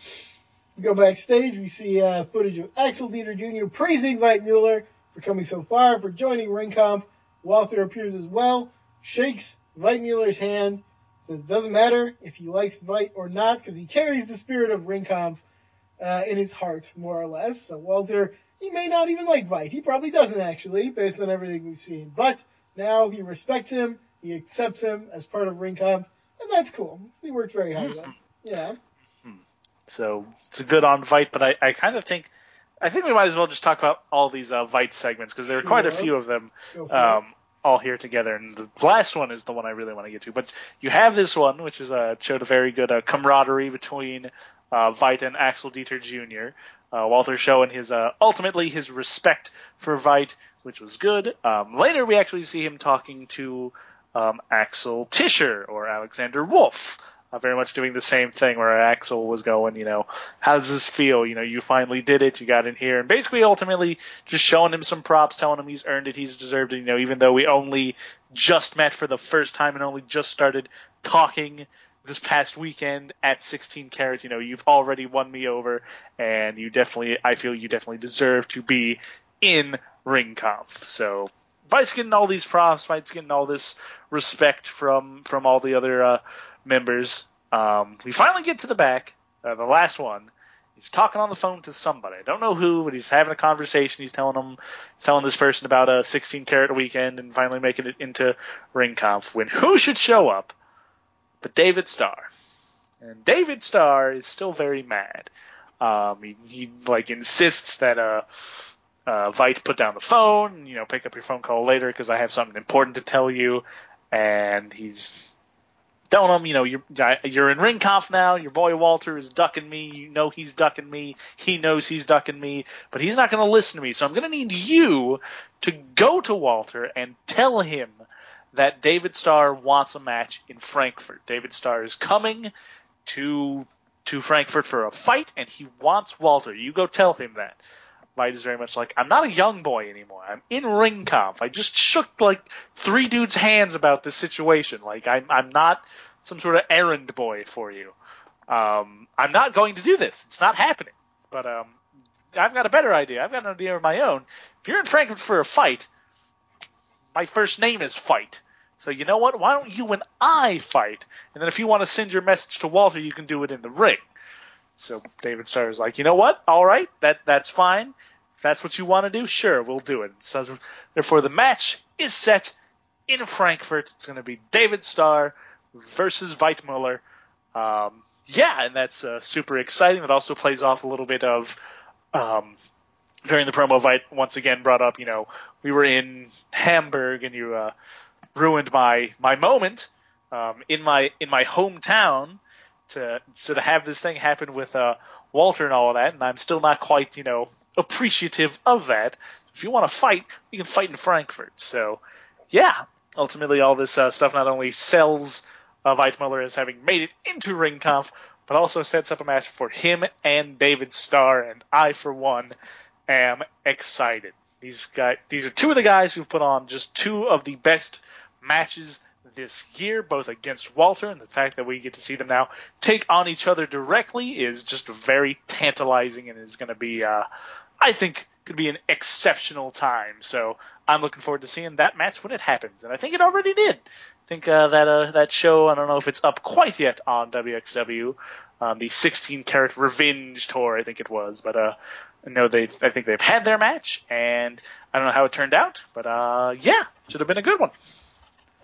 we go backstage. We see uh, footage of Axel Dieter Jr. praising Veit Mueller for coming so far, for joining Ringkampf. Walter appears as well, shakes Veit Mueller's hand, says it doesn't matter if he likes Veit or not because he carries the spirit of Ringkampf. uh, in his heart, more or less. So Walter, he may not even like Veit. He probably doesn't actually, based on everything we've seen. But now he respects him, he accepts him as part of Ringkampf, and that's cool. He worked very hard on. Yeah. So it's a good on Veit, but I, I kind of think I think we might as well just talk about all these uh, Veit segments because there are quite a few of them um, all here together. And the last one is the one I really want to get to. But you have this one, which is uh, showed a very good uh, camaraderie between uh, Veit and Axel Dieter Jr. Uh, Walter showing his uh, ultimately his respect for Veit, which was good. Um, later, we actually see him talking to um, Axel Tischer or Alexander Wolf. Uh, very much doing the same thing where Axel was going, you know, how does this feel? You know, you finally did it, you got in here, and basically ultimately just showing him some props, telling him he's earned it, he's deserved it, you know, even though we only just met for the first time and only just started talking this past weekend at 16 carat, you know, you've already won me over, and you definitely, I feel you definitely deserve to be in Ringkampf. So, Veit's getting all these props, Veit's getting all this respect from, from all the other, uh, members. Um, we finally get to the back, uh, the last one. He's talking on the phone to somebody. I don't know who, but he's having a conversation. He's telling them, telling this person about a 16 carat weekend and finally making it into Ringkampf. When who should show up but David Starr? And David Starr is still very mad. Um, he, he like insists that uh, uh, Veit put down the phone. You know, pick up your phone call later because I have something important to tell you. And he's telling him, um, you know, you're you're in Ringkampf now. Your boy Walter is ducking me. You know he's ducking me. He knows he's ducking me, but he's not going to listen to me. So I'm going to need you to go to Walter and tell him that David Starr wants a match in Frankfurt. David Starr is coming to to Frankfurt for a fight, and he wants Walter. You go tell him that. Light is very much like, I'm not a young boy anymore. I'm in Ringkampf. I just shook like three dudes' hands about this situation. Like I'm I'm not some sort of errand boy for you. Um, I'm not going to do this. It's not happening. But um, I've got a better idea. I've got an idea of my own. If you're in Frankfurt for a fight, my first name is Fight. So you know what? Why don't you and I fight? And then if you want to send your message to Walter, you can do it in the ring. So David Starr is like, you know what? All right, that that's fine. If that's what you want to do, sure, we'll do it. So therefore, the match is set in Frankfurt. It's going to be David Starr versus Veit Mueller. Um, yeah, and that's uh, super exciting. It also plays off a little bit of um, during the promo. Veit once again brought up, you know, we were in Hamburg and you uh, ruined my my moment um, in my in my hometown to so to have this thing happen with uh, Walter and all that, and I'm still not quite you know appreciative of that. If you want to fight, you can fight in Frankfurt. So yeah, ultimately all this uh, stuff not only sells uh, Veit Mueller as having made it into Ringkampf, but also sets up a match for him and David Starr, and I for one am excited. These guys, these are two of the guys who've put on just two of the best matches this year, both against Walter, and the fact that we get to see them now take on each other directly is just very tantalizing and is going to be, uh, I think, could be an exceptional time. So I'm looking forward to seeing that match when it happens, and I think it already did. I think uh, that uh, that show, I don't know if it's up quite yet on WXW, um, the 16 Carat Revenge tour, I think it was, but uh, I they, I think they've had their match, and I don't know how it turned out, but uh, yeah, should have been a good one.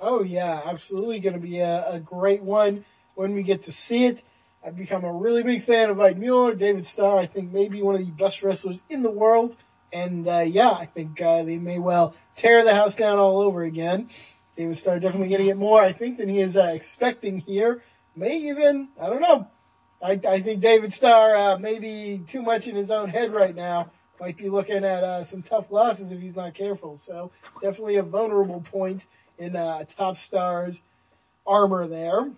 Oh yeah, absolutely going to be a, a great one when we get to see it. I've become a really big fan of Veit Mueller, David Starr. I think maybe one of the best wrestlers in the world, and uh, yeah, I think uh, they may well tear the house down all over again. David Starr definitely getting it more, I think, than he is uh, expecting here. May even, I don't know. I, I think David Starr uh, may be too much in his own head right now. Might be looking at uh, some tough losses if he's not careful. So definitely a vulnerable point in uh, Top Star's armor there.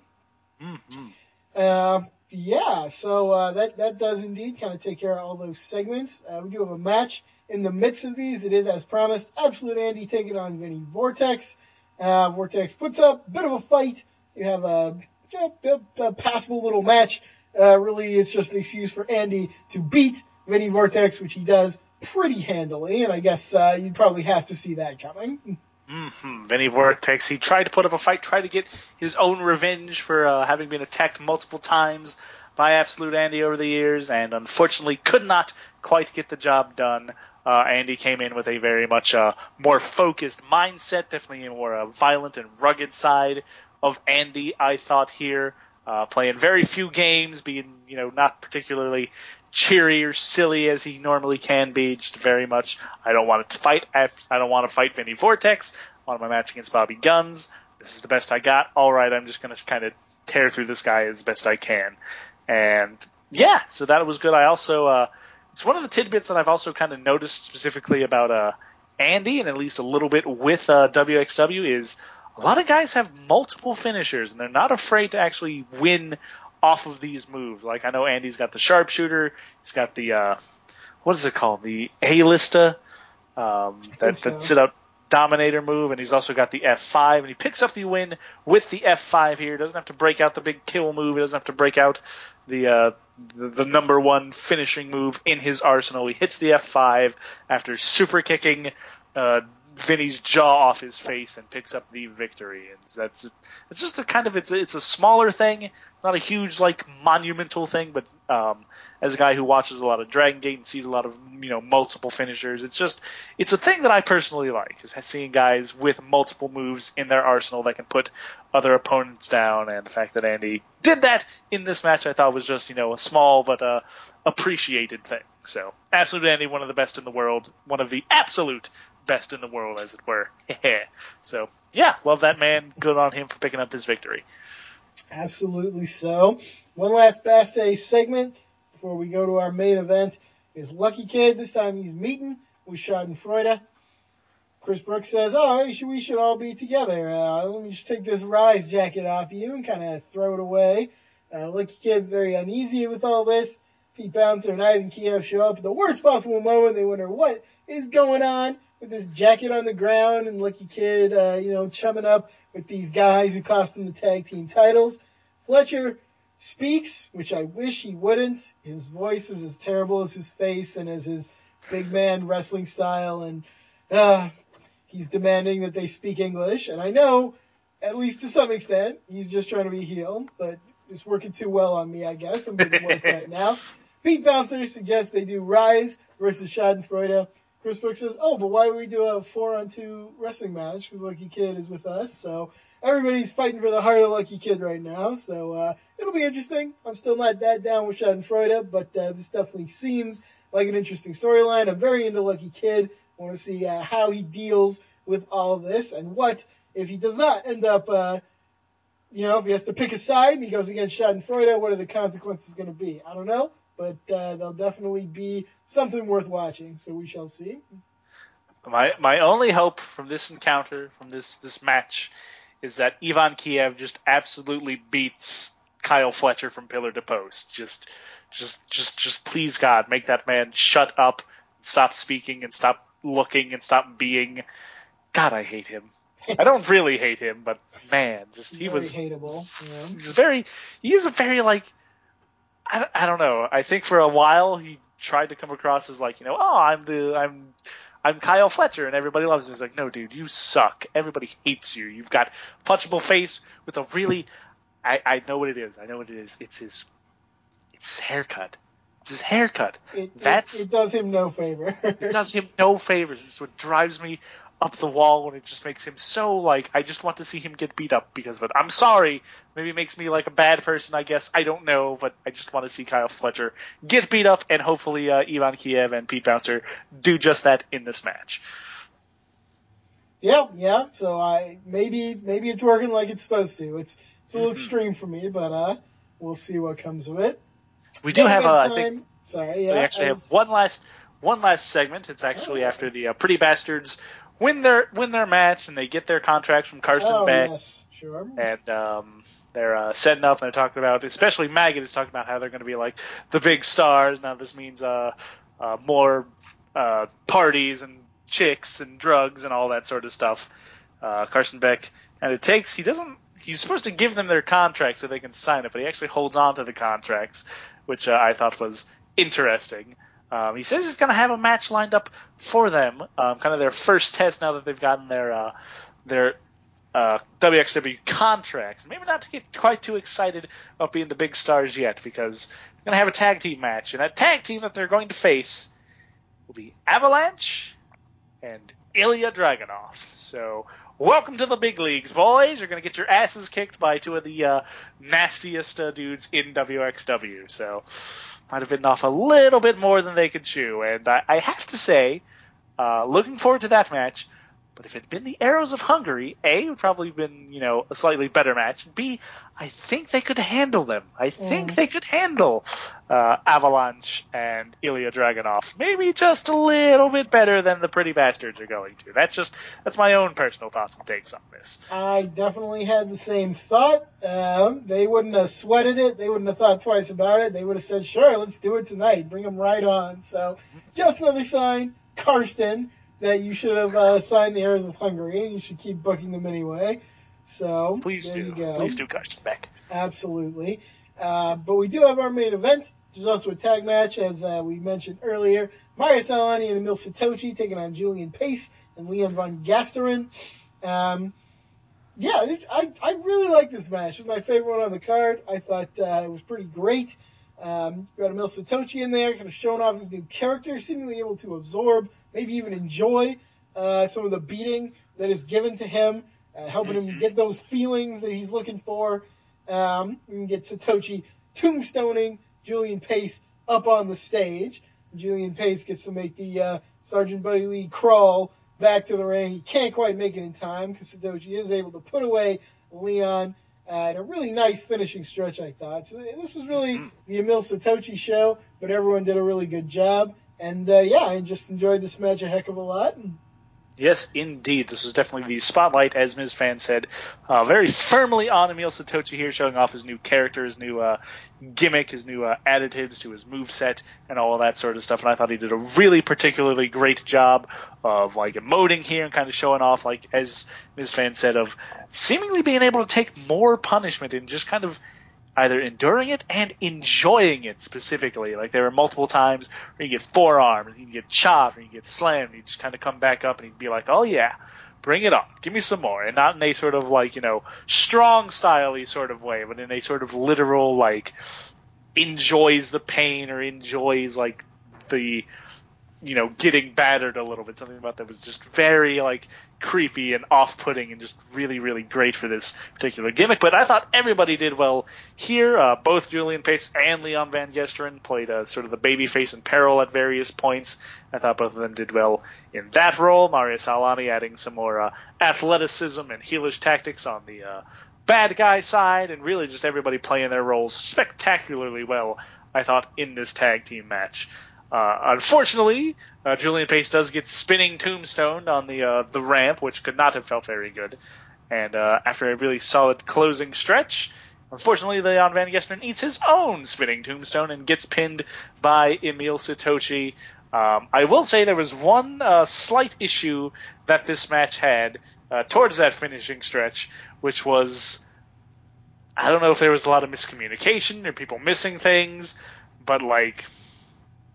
Mm-hmm. Uh, yeah, so uh, that that does indeed kind of take care of all those segments. Uh, we do have a match in the midst of these. It is as promised. Absolute Andy taking on Vinny Vortex. Uh, Vortex puts up a bit of a fight. You have a, a, a passable little match. Uh, really, it's just an excuse for Andy to beat Vinny Vortex, which he does pretty handily. And I guess uh, you'd probably have to see that coming. Mm-hmm. Vinny Vortex, he tried to put up a fight, tried to get his own revenge for uh, having been attacked multiple times by Absolute Andy over the years, and unfortunately could not quite get the job done. Uh, Andy came in with a very much uh, more focused mindset, definitely a more uh, violent and rugged side of Andy. I thought here, uh, playing very few games, being you know not particularly cheery or silly as he normally can be. Just very much, I don't want to fight. I don't want to fight Vinny Vortex. On my match against Bobby Gunns, this is the best I got. All right, I'm just going to kind of tear through this guy as best I can. And yeah, so that was good. I also, uh, it's one of the tidbits that I've also kind of noticed specifically about uh, Andy, and at least a little bit with uh, WXW, is a lot of guys have multiple finishers, and they're not afraid to actually win off of these moves. Like I know Andy's got the sharpshooter, he's got the uh, what is it called, the A-lista um, that so. that sit out dominator move, and he's also got the F5, and he picks up the win with the F5 here. Doesn't have to break out the big kill move. He doesn't have to break out the uh, the, the number one finishing move in his arsenal. He hits the F5 after super kicking uh, Vinny's jaw off his face and picks up the victory. And that's it's just a kind of it's it's a smaller thing, not a huge like monumental thing, but um, as a guy who watches a lot of Dragon Gate and sees a lot of you know multiple finishers, it's just it's a thing that I personally like is seeing guys with multiple moves in their arsenal that can put other opponents down. And the fact that Andy did that in this match, I thought was just you know a small but uh, appreciated thing. So absolute Andy, one of the best in the world, one of the absolute best in the world, as it were. so yeah, love that man. Good on him for picking up his victory. Absolutely so. One last Backstage segment before we go to our main event is Lucky Kid. This time he's meeting with Schadenfreude. Chris Brooks says, "Oh, we should all be together. Uh, let me just take this Rise jacket off you and kind of throw it away." Uh, Lucky Kid's very uneasy with all this. Pete Bouncer and Ivan Kiev show up at the worst possible moment. They wonder what is going on with this jacket on the ground and Lucky Kid, uh, you know, chumming up with these guys who cost him the tag team titles. Fletcher speaks, which I wish he wouldn't. His voice is as terrible as his face and as his big man wrestling style, and uh, he's demanding that they speak English. And I know, at least to some extent, he's just trying to be heel, but it's working too well on me, I guess. I'm getting worked right now. Pete Bouncer suggests they do Rise versus Schadenfreude Chris Brooks says, "Oh, but why would we do a four on two wrestling match? Because Lucky Kid is with us, so everybody's fighting for the heart of Lucky Kid right now. So uh, it'll be interesting. I'm still not that down with Schadenfreude, but uh, this definitely seems like an interesting storyline. I'm very into Lucky Kid. I want to see uh, how he deals with all of this and what if he does not end up." Uh, you know, if he has to pick a side and he goes against Schadenfreude, what are the consequences going to be? I don't know but uh, they'll definitely be something worth watching. So we shall see. My my only hope from this encounter, from this this match, is that Ivan Kiev just absolutely beats Kyle Fletcher from pillar to post. Just just just just please God, make that man shut up, stop speaking, and stop looking and stop being. God, I hate him. I don't really hate him, but man, just he very was hateable. Yeah. He was very. He is a very like I, I don't know. I think for a while he tried to come across as like, you know, oh, I'm the I'm I'm Kyle Fletcher and everybody loves me. He's like, no, dude, you suck. Everybody hates you. You've got punchable face with a really I, I know what it is. I know what it is. It's his it's his haircut. It's his haircut. It, That's it, it does him no favor. it does him no favors. It's what drives me up the wall when it just makes him so like I just want to see him get beat up because of it. I'm sorry, maybe it makes me like a bad person, I guess. I don't know, but I just want to see Kyle Fletcher get beat up and hopefully uh, Ivan Kiev and Pete Bouncer do just that in this match. Yeah, yeah. So I maybe maybe it's working like it's supposed to. It's it's a little mm-hmm. extreme for me, but uh, we'll see what comes of it. We do have, uh, I think, sorry, yeah. We actually as... have one last one last segment. It's actually oh. after the uh, Pretty Bastards win their win their match and they get their contracts from Karsten oh, Beck. Yes, sure. And um, they're uh, setting up and they're talking about, especially Maggot is talking about how they're going to be like the big stars. Now this means uh, uh, more uh, parties and chicks and drugs and all that sort of stuff. Uh, Karsten Beck and it takes he doesn't he's supposed to give them their contract so they can sign it, but he actually holds on to the contracts, which uh, I thought was interesting. Um, he says he's going to have a match lined up for them, um, kind of their first test now that they've gotten their uh, their uh, WXW contracts. Maybe not to get quite too excited about being the big stars yet, because they're going to have a tag team match, and that tag team that they're going to face will be Avalanche and Ilya Dragunov. So, welcome to the big leagues, boys. You're going to get your asses kicked by two of the uh, nastiest uh, dudes in WXW. So, might have bitten off a little bit more than they could chew. And I, I have to say, uh, looking forward to that match. But if it had been the Arrows of Hungary, A, it would probably have been, you know, a slightly better match. B, I think they could handle them. I think Mm. they could handle uh, Avalanche and Ilya Dragunov. Maybe just a little bit better than the Pretty Bastards are going to. That's just, that's my own personal thoughts and takes on this. I definitely had the same thought. Um, they wouldn't have sweated it. They wouldn't have thought twice about it. They would have said, sure, let's do it tonight. Bring them right on. So, just another sign, Karsten, that you should have uh, signed the Arrows of Hungary, and you should keep booking them anyway. So, Please there do. you go. Please do, Karsten Beck. Absolutely. Uh, but we do have our main event, which is also a tag match, as uh, we mentioned earlier. Marius Al-Ani and Emil Sitoci taking on Julian Pace and Leon Van Gasteren. Um, yeah, it- I, I really like this match. It was my favorite one on the card. I thought uh, it was pretty great. Um, got Emil Sitoci in there, kind of showing off his new character, seemingly able to absorb, maybe even enjoy uh, some of the beating that is given to him, uh, helping him Mhm. get those feelings that he's looking for. Um, we can get Sitoci tombstoning Julian Pace up on the stage. Julian Pace gets to make the uh, Sergeant Buddy Lee crawl back to the ring. He can't quite make it in time because Sitoci is able to put away Leon uh, at a really nice finishing stretch, I thought. So this was really Mhm. the Emil Sitoci show, but everyone did a really good job. And uh, yeah, I just enjoyed this match a heck of a lot. And Yes, indeed. This was definitely the spotlight, as Ms. Fan said, uh, very firmly on Emil Sitoci here, showing off his new character, his new uh, gimmick, his new uh, additives to his moveset, and all that sort of stuff. And I thought he did a really particularly great job of like emoting here and kind of showing off, like as Ms. Fan said, of seemingly being able to take more punishment and just kind of either enduring it and enjoying it specifically. Like there were multiple times where you get forearmed, and he'd get chopped, and he'd get slammed, and he'd just kind of come back up, and he'd be like, "Oh yeah, bring it on, give me some more," and not in a sort of like you know strong styley sort of way, but in a sort of literal like enjoys the pain or enjoys like the you know getting battered a little bit. Something about that was just very like creepy and off-putting and just really really great for this particular gimmick. But I thought everybody did well here. Uh, both Julian Pace and Leon Van Gasteren played uh, sort of the babyface in peril at various points. I thought both of them did well in that role. Marius Al-Ani adding some more uh, athleticism and heelish tactics on the uh, bad guy side, and really just everybody playing their roles spectacularly well. I thought in this tag team match. Uh, unfortunately, uh, Julian Pace does get spinning tombstoned on the uh, the ramp, which could not have felt very good. And uh, after a really solid closing stretch, unfortunately, Leon Van Gasteren eats his own spinning tombstone and gets pinned by Emil Sitoci. Um, I will say there was one uh, slight issue that this match had uh, towards that finishing stretch, which was I don't know if there was a lot of miscommunication or people missing things, but like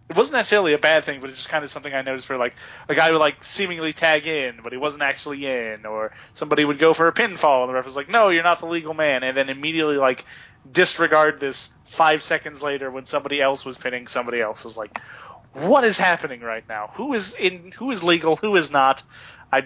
it wasn't necessarily a bad thing, but it's just kind of something I noticed for like a guy would like seemingly tag in, but he wasn't actually in, or somebody would go for a pinfall, and the ref was like, "No, you're not the legal man," and then immediately like disregard this five seconds later when somebody else was pinning somebody else. Was like, "What is happening right now? Who is in? Who is legal? Who is not?" I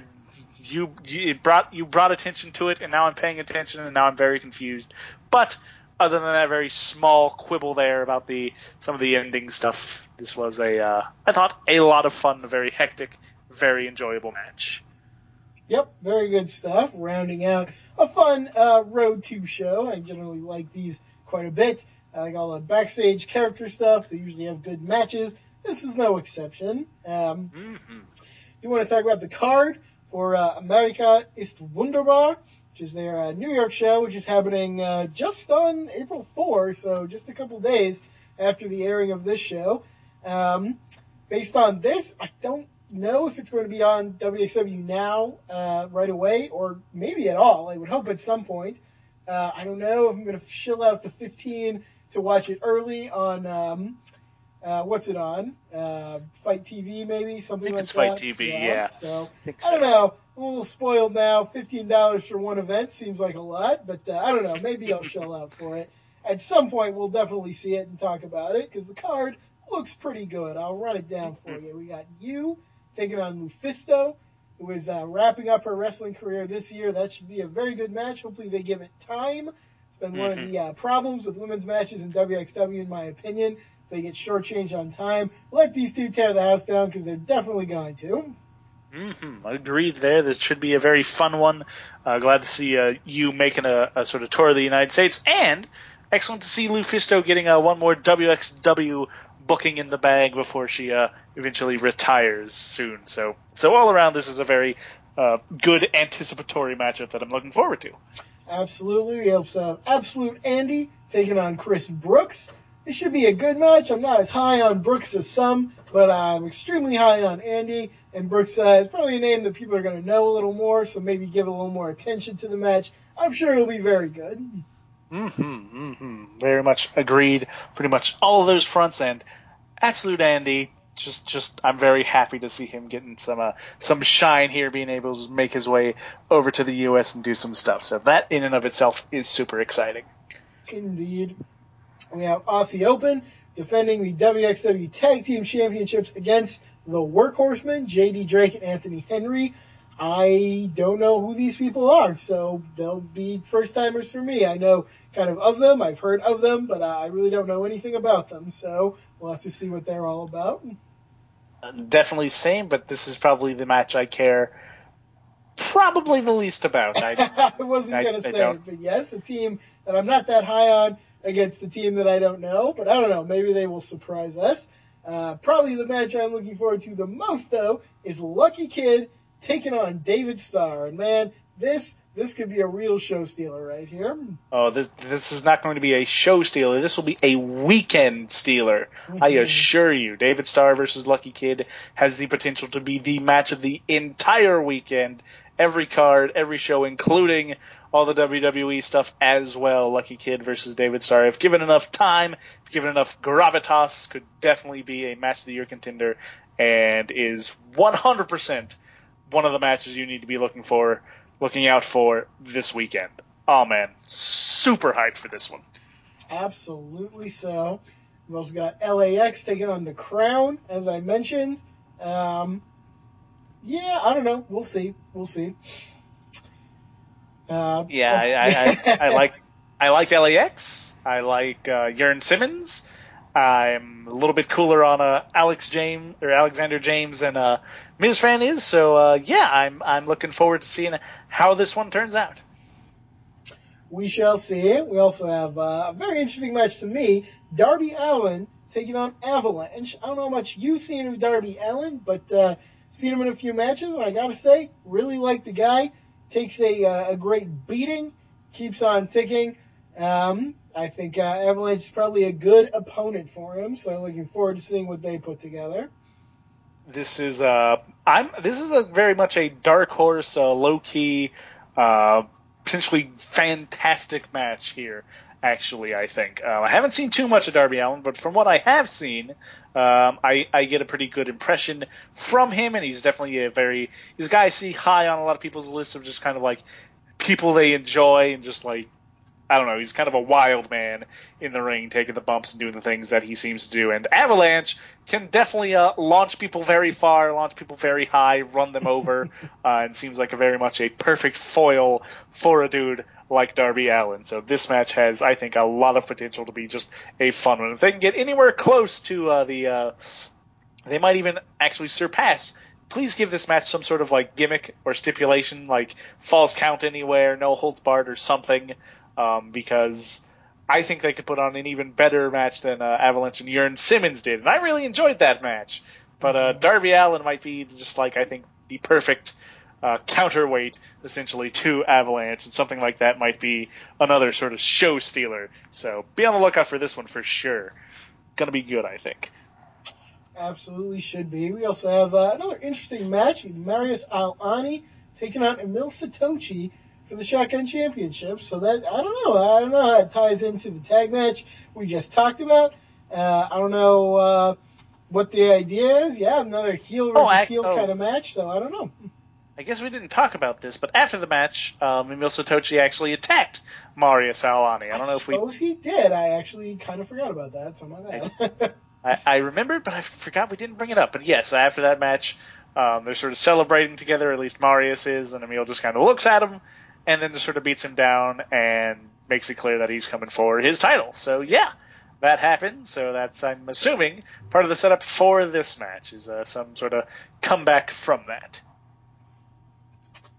you you brought you brought attention to it, and now I'm paying attention, and now I'm very confused. But other than that very small quibble there about the some of the ending stuff, this was a uh, I thought a lot of fun, a very hectic, very enjoyable match. Yep, very good stuff. Rounding out a fun uh, Road to show. I generally like these quite a bit. I like all the backstage character stuff. They usually have good matches. This is no exception. Um, Mm-hmm. you want to talk about the card for uh, America ist Wunderbar, which is their uh, New York show, which is happening uh, just on April 4, so just a couple days after the airing of this show. Um, based on this, I don't know if it's going to be on WXW now uh, right away or maybe at all. I would hope at some point. Uh, I don't know if I'm going to shill out the 15 to watch it early on. Um, uh, what's it on? Uh, FITE TV, maybe something think like it's FITE. TV, yeah. So think I don't know. A little spoiled now. Fifteen dollars for one event seems like a lot, but uh, I don't know. Maybe I'll shell out for it. At some point, we'll definitely see it and talk about it because the card looks pretty good. I'll run it down for you. We got Yuu taking on LuFisto, who is uh, wrapping up her wrestling career this year. That should be a very good match. Hopefully, they give it time. It's been one of the uh, problems with women's matches in WXW, in my opinion. So they get shortchanged on time. Let these two tear the house down because they're definitely going to. Mm-hmm. Agreed there. This should be a very fun one. Uh, glad to see uh, Yuu making a, a, sort of tour of the United States. And excellent to see LuFisto getting uh, one more WXW booking in the bag before she uh, eventually retires soon. So, so all around, this is a very uh, good anticipatory matchup that I'm looking forward to. Absolutely. We also have Absolute Andy taking on Chris Brooks. This should be a good match. I'm not as high on Brooks as some, but I'm extremely high on Andy. And Brooks uh, is probably a name that people are going to know a little more, so maybe give a little more attention to the match. I'm sure it'll be very good. Mm-hmm, mm-hmm. Very much agreed. Pretty much all of those fronts, and absolute Andy. Just, just, I'm very happy to see him getting some, uh, some shine here, being able to make his way over to the U.S. and do some stuff. So that, in and of itself, is super exciting. Indeed. We have Aussie Open defending the WXW Tag Team Championships against the Workhorsemen, JD Drake and Anthony Henry. I don't know who these people are, so they'll be first timers for me. I know kind of of them, I've heard of them, but I really don't know anything about them, so we'll have to see what they're all about. Definitely same, but this is probably the match I care probably the least about. I, I wasn't going to say it, but yes, a team that I'm not that high on against the team that I don't know, but I don't know. Maybe they will surprise us. Uh, probably the match I'm looking forward to the most, though, is Lucky Kid taking on David Starr. And man, this this could be a real show stealer right here. Oh, this, this is not going to be a show stealer. This will be a weekend stealer. Mm-hmm. I assure you. David Starr versus Lucky Kid has the potential to be the match of the entire weekend. Every card, every show, including all the WWE stuff as well. Lucky Kid versus David Starr. If given enough time, if given enough gravitas, could definitely be a match of the year contender and is 100% one of the matches you need to be looking for, looking out for this weekend. Oh man, super hyped for this one. Absolutely so. We've also got LAX taking on the Crown, as I mentioned. Um, yeah, I don't know. We'll see. We'll see. Uh, yeah, I, I, I, I, like I like LAX. I like uh, Jurn Simmons. I'm a little bit cooler on uh, Alex James or Alexander James and uh, Ms. Fan is. So uh, yeah, I'm I'm looking forward to seeing how this one turns out. We shall see. We also have uh, a very interesting match to me: Darby Allin taking on Avalanche. I don't know how much you've seen of Darby Allin, but uh, seen him in a few matches, and I gotta say, really like the guy takes a, uh, a great beating, keeps on ticking. Um, I think uh, Avalanche is probably a good opponent for him, so I'm looking forward to seeing what they put together. This is uh, I'm this is a very much a dark horse, uh, low key, potentially fantastic match here actually. I think uh, I haven't seen too much of Darby Allin, but from what I have seen, um, I, I get a pretty good impression from him, and he's definitely a very he's a guy I see high on a lot of people's lists of just kind of like people they enjoy and just like I don't know, he's kind of a wild man in the ring, taking the bumps and doing the things that he seems to do. And Avalanche can definitely uh, launch people very far, launch people very high, run them over, uh, and seems like a very much a perfect foil for a dude like Darby Allin. So this match has, I think, a lot of potential to be just a fun one. If they can get anywhere close to uh, the, uh, they might even actually surpass. Please give this match some sort of like gimmick or stipulation, like falls count anywhere, no holds barred or something, um, because I think they could put on an even better match than uh, Avalanche and Jurn Simmons did, and I really enjoyed that match. But uh, Darby Allin might be just like I think the perfect uh, counterweight essentially to Avalanche, and something like that might be another sort of show stealer. So be on the lookout for this one for sure. Gonna be good, I think. Absolutely should be. We also have uh, another interesting match: Marius Al-Ani taking on Emil Sitoci for the Shotgun Championship. So that I don't know. I don't know how it ties into the tag match we just talked about. Uh, I don't know uh, what the idea is. Yeah, another heel oh, versus oh, I, heel oh. kind of match. So I don't know. I guess we didn't talk about this, but after the match, um, Emil Sitoci actually attacked Marius Al-Ani. I don't know if we. suppose he did. I actually kind of forgot about that, so my bad. I, I remembered, but I forgot we didn't bring it up. But yes, after that match, um, they're sort of celebrating together. At least Marius is, and Emil just kind of looks at him, and then just sort of beats him down and makes it clear that he's coming for his title. So yeah, that happened. So that's I'm assuming part of the setup for this match is uh, some sort of comeback from that.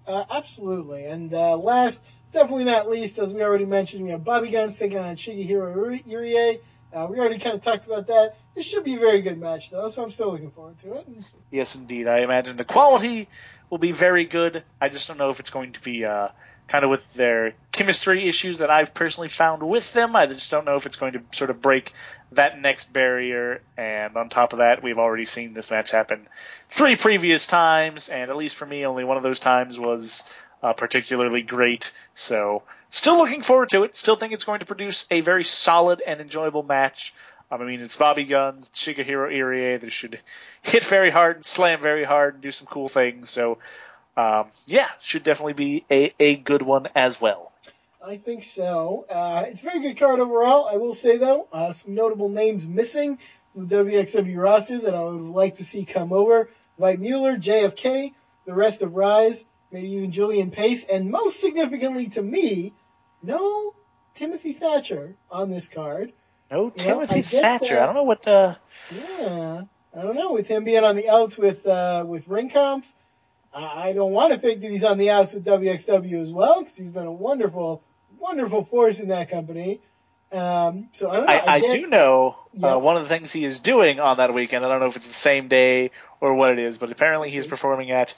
Uh, absolutely. And uh, last, definitely not least, as we already mentioned, we have Bobby Gunns taking on Shigehiro Irie. Uh, we already kind of talked about that. This should be a very good match, though, so I'm still looking forward to it. Yes, indeed. I imagine the quality will be very good. I just don't know if it's going to be uh, kind of with their chemistry issues that I've personally found with them. I just don't know if it's going to sort of break that next barrier. And on top of that, we've already seen this match happen three previous times, and at least for me, only one of those times was uh, particularly great. So, still looking forward to it. Still think it's going to produce a very solid and enjoyable match. Um, I mean, it's Bobby Gunns, Shigehiro Irie. They should hit very hard and slam very hard and do some cool things. So, um, yeah, should definitely be a, a good one as well. I think so. Uh, it's a very good card overall. I will say though, uh, some notable names missing from the WXW roster that I would like to see come over: Veit Mueller, JFK, the rest of Rise, maybe even Julian Pace, and most significantly to me, no Timothy Thatcher on this card. No You know, Timothy I Thatcher. that. I don't know what uh Yeah, I don't know. With him being on the outs with uh, with Ringkampf, I I don't want to think that he's on the outs with WXW as well because he's been a wonderful, wonderful force in that company. Um, so I don't know. I, I get- do know Yeah. uh, one of the things he is doing on that weekend. I don't know if it's the same day or what it is, but apparently he's performing at.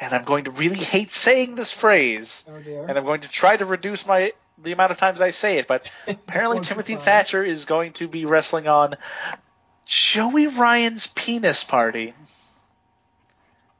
And I'm going to really hate saying this phrase, Oh dear. and I'm going to try to reduce my the amount of times I say it. But apparently Timothy. Thatcher is going to be wrestling on Joey Ryan's penis party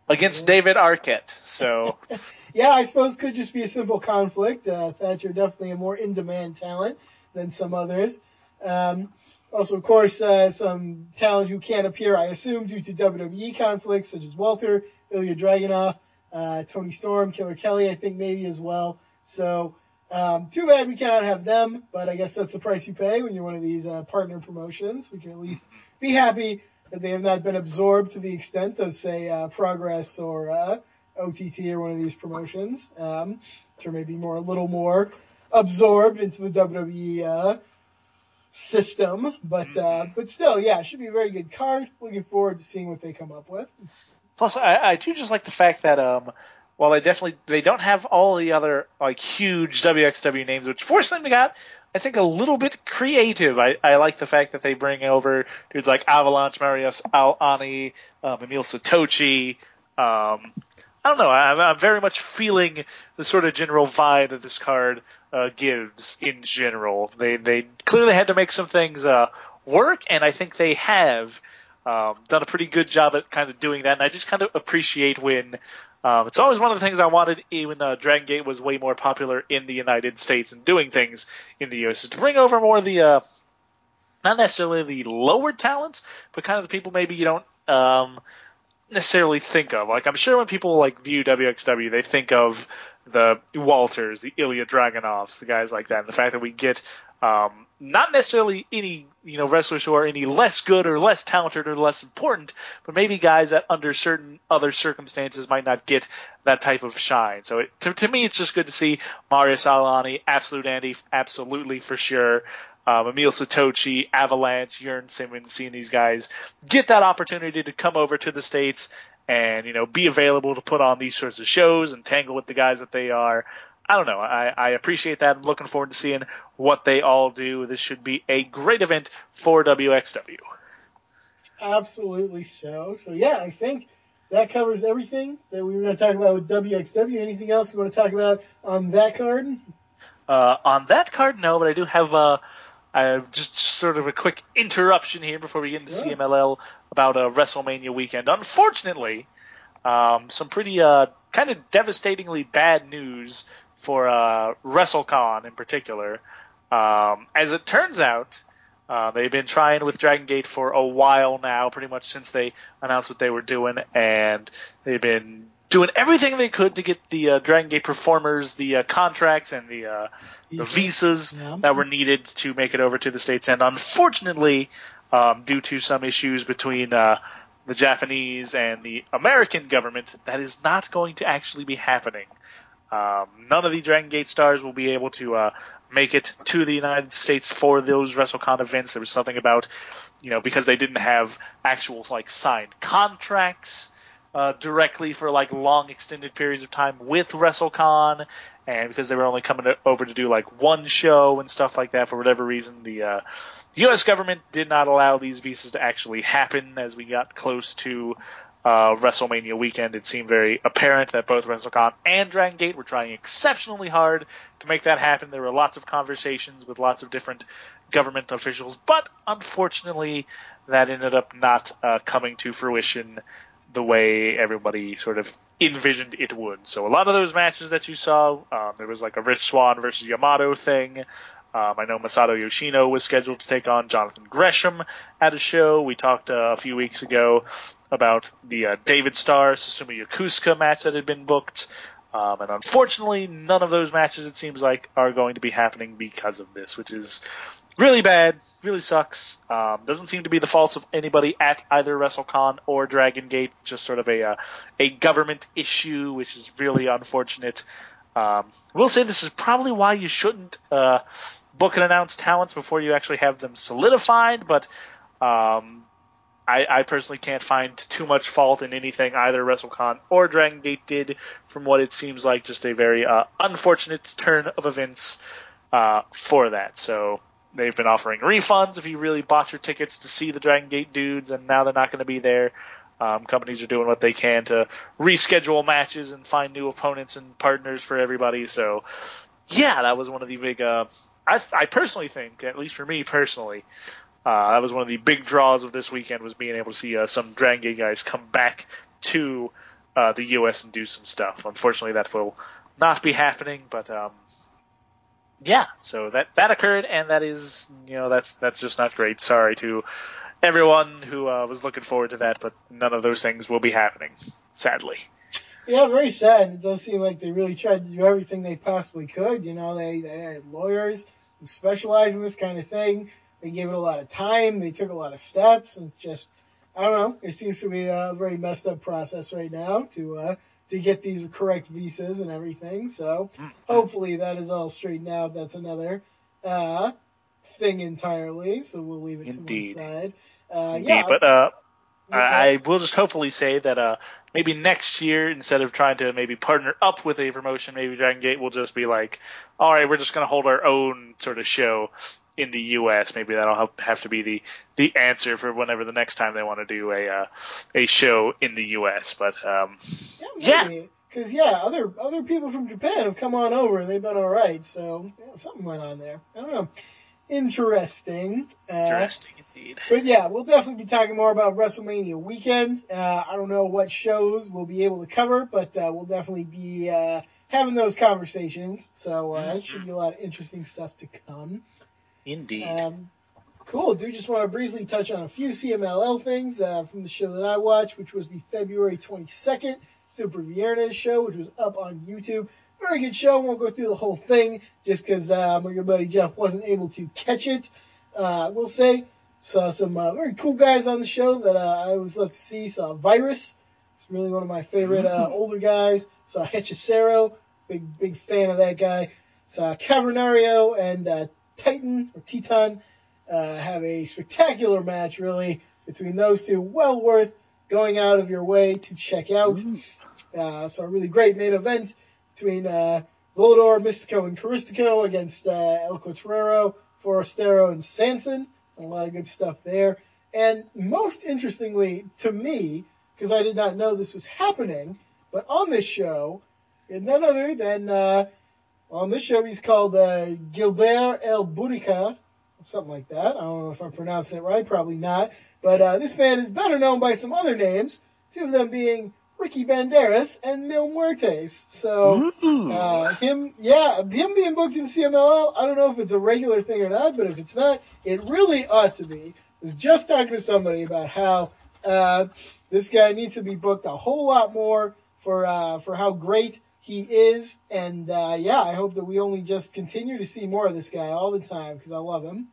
against David Arquette. So Yeah, I suppose could just be a simple conflict. Uh, Thatcher definitely a more in-demand talent than some others. Um, also, of course, uh, some talent who can't appear, I assume, due to WWE conflicts, such as Walter, Ilya Dragunov, uh, Toni Storm, Killer Kelly, I think maybe as well. So, um, too bad we cannot have them, but I guess that's the price you pay when you're one of these uh, partner promotions. We can at least be happy that they have not been absorbed to the extent of, say, uh, Progress or uh, OTT or one of these promotions, um, which are maybe more a little more absorbed into the WWE uh, system. But uh, but still, yeah, it should be a very good card. Looking forward to seeing what they come up with. Plus, I, I do just like the fact that um, while they definitely they don't have all the other like huge WXW names, which fortunately they got, I think a little bit creative. I, I like the fact that they bring over dudes like Avalanche, Marius Al-Ani, um, Emil Sitoci. Um, I don't know. I'm, I'm very much feeling the sort of general vibe that this card uh, gives in general. They they clearly had to make some things uh, work, and I think they have um, done a pretty good job at kind of doing that. And I just kind of appreciate when um, it's always one of the things I wanted. Even uh, Dragon Gate was way more popular in the United States and doing things in the U.S. is to bring over more of the uh, not necessarily the lower talents, but kind of the people maybe you don't um, necessarily think of. Like I'm sure when people like view WXW, they think of the Walters, the Ilya Dragunovs, the guys like that. And the fact that we get um, not necessarily any you know wrestlers who are any less good or less talented or less important, but maybe guys that under certain other circumstances might not get that type of shine. So it, to, to me, it's just good to see Marius Al-Ani, Absolute Andy, absolutely for sure. Um, Emil Sitoci, Avalanche, Jurn Simmons, seeing these guys get that opportunity to come over to the states and you know be available to put on these sorts of shows and tangle with the guys that they are. I don't know. I, I appreciate that. I'm looking forward to seeing what they all do. This should be a great event for WXW. Absolutely so. So yeah, I think that covers everything that we were going to talk about with WXW. Anything else you want to talk about on that card? Uh, on that card, no, but I do have uh, uh, just sort of a quick interruption here before we get into Sure. CMLL about uh, WrestleMania weekend. Unfortunately, um, some pretty uh, kind of devastatingly bad news for uh, WrestleCon in particular. Um, as it turns out, uh, they've been trying with Dragon Gate for a while now, pretty much since they announced what they were doing, and they've been doing everything they could to get the uh, Dragon Gate performers the uh, contracts and the, uh, the visas Yeah. that were needed to make it over to the states. And unfortunately, um, due to some issues between uh, the Japanese and the American government, that is not going to actually be happening. Um, none of the Dragon Gate stars will be able to uh, make it to the United States for those WrestleCon events. There was something about, you know, because they didn't have actual like signed contracts uh, directly for like long extended periods of time with WrestleCon, and because they were only coming over to do like one show and stuff like that for whatever reason, the uh, the U.S. government did not allow these visas to actually happen as we got close to uh, WrestleMania weekend. It seemed very apparent that both WrestleCon and Dragon Gate were trying exceptionally hard to make that happen. There were lots of conversations with lots of different government officials, but unfortunately, that ended up not uh, coming to fruition the way everybody sort of envisioned it would. So a lot of those matches that you saw, um, there was like a Rich Swann versus Yamato thing. Um, I know Masato Yoshino was scheduled to take on Jonathan Gresham at a show. We talked uh, a few weeks ago about the uh, David Starr Susumu Yokosuka match that had been booked. Um, and unfortunately, none of those matches, it seems like, are going to be happening because of this, which is really bad, really sucks. Um, doesn't seem to be the faults of anybody at either WrestleCon or Dragon Gate, just sort of a uh, a government issue, which is really unfortunate. Um, we'll say this is probably why you shouldn't uh, book and announce talents before you actually have them solidified, but um, I, I personally can't find too much fault in anything either WrestleCon or Dragon Gate did, from what it seems like just a very uh, unfortunate turn of events uh, for that. So they've been offering refunds if you really bought your tickets to see the Dragon Gate dudes, and now they're not going to be there. Um, companies are doing what they can to reschedule matches and find new opponents and partners for everybody. So, yeah, that was one of the big. Uh, I, I personally think, at least for me personally, uh, that was one of the big draws of this weekend was being able to see uh, some Dragon Gate guys come back to uh, the U.S. and do some stuff. Unfortunately, that will not be happening, but um, yeah, so that that occurred, and that is you know that's that's just not great. Sorry to everyone who uh, was looking forward to that, but none of those things will be happening, sadly. Yeah, very sad. It does seem like they really tried to do everything they possibly could. You know, they, they had lawyers who specialize in this kind of thing. They gave it a lot of time. They took a lot of steps, and it's just, I don't know. It seems to be a very messed up process right now to uh, to get these correct visas and everything. So hopefully that is all straightened out. That's another uh, thing entirely. So we'll leave it Indeed. to one side. Uh, Indeed, yeah, but uh, Okay. I, I will just hopefully say that uh, maybe next year, instead of trying to maybe partner up with a promotion, maybe Dragon Gate will just be like, all right, we're just going to hold our own sort of show in the U.S. Maybe that'll have- have to be the the answer for whenever the next time they want to do a uh, a show in the U.S. But um, Yeah, Yeah. Because yeah, other other people from Japan have come on over and they've been all right. So yeah, something went on there. I don't know. Interesting. Uh, interesting indeed. but yeah, we'll definitely be talking more about WrestleMania weekend. Uh, I don't know what shows we'll be able to cover, but uh, we'll definitely be uh, having those conversations. So uh, it should be a lot of interesting stuff to come. Indeed. Um, cool. Do just want to briefly touch on a few CMLL things uh, from the show that I watched, which was the February 22nd Super Viernes show, which was up on YouTube. Very good show. Won't go through the whole thing just because uh, my good buddy Jeff wasn't able to catch it. Uh, I will say, saw some uh, very cool guys on the show that uh, I always love to see. Saw Virus. He's really one of my favorite uh, older guys. Saw Hechicero. Big, big fan of that guy. Saw Cavernario and uh, Titan or Teton uh, have a spectacular match, really, between those two. Well worth going out of your way to check out. Uh, so a really great main event between uh, Volador, Mystico, and Caristico against uh, El Cuatrero, Forastero, and Sanson. A lot of good stuff there. And most interestingly to me, because I did not know this was happening, but on this show, none other than uh, on this show he's called uh, Gilbert El Boricua, something like that. I don't know if I pronounced it right, probably not. But uh, this man is better known by some other names, two of them being Ricky Banderas and Mil Muertes. So uh, him, yeah, him being booked in CMLL, I don't know if it's a regular thing or not, but if it's not, it really ought to be. I was just talking to somebody about how uh, this guy needs to be booked a whole lot more for uh, for how great he is, and uh, yeah, I hope that we only just continue to see more of this guy all the time because I love him.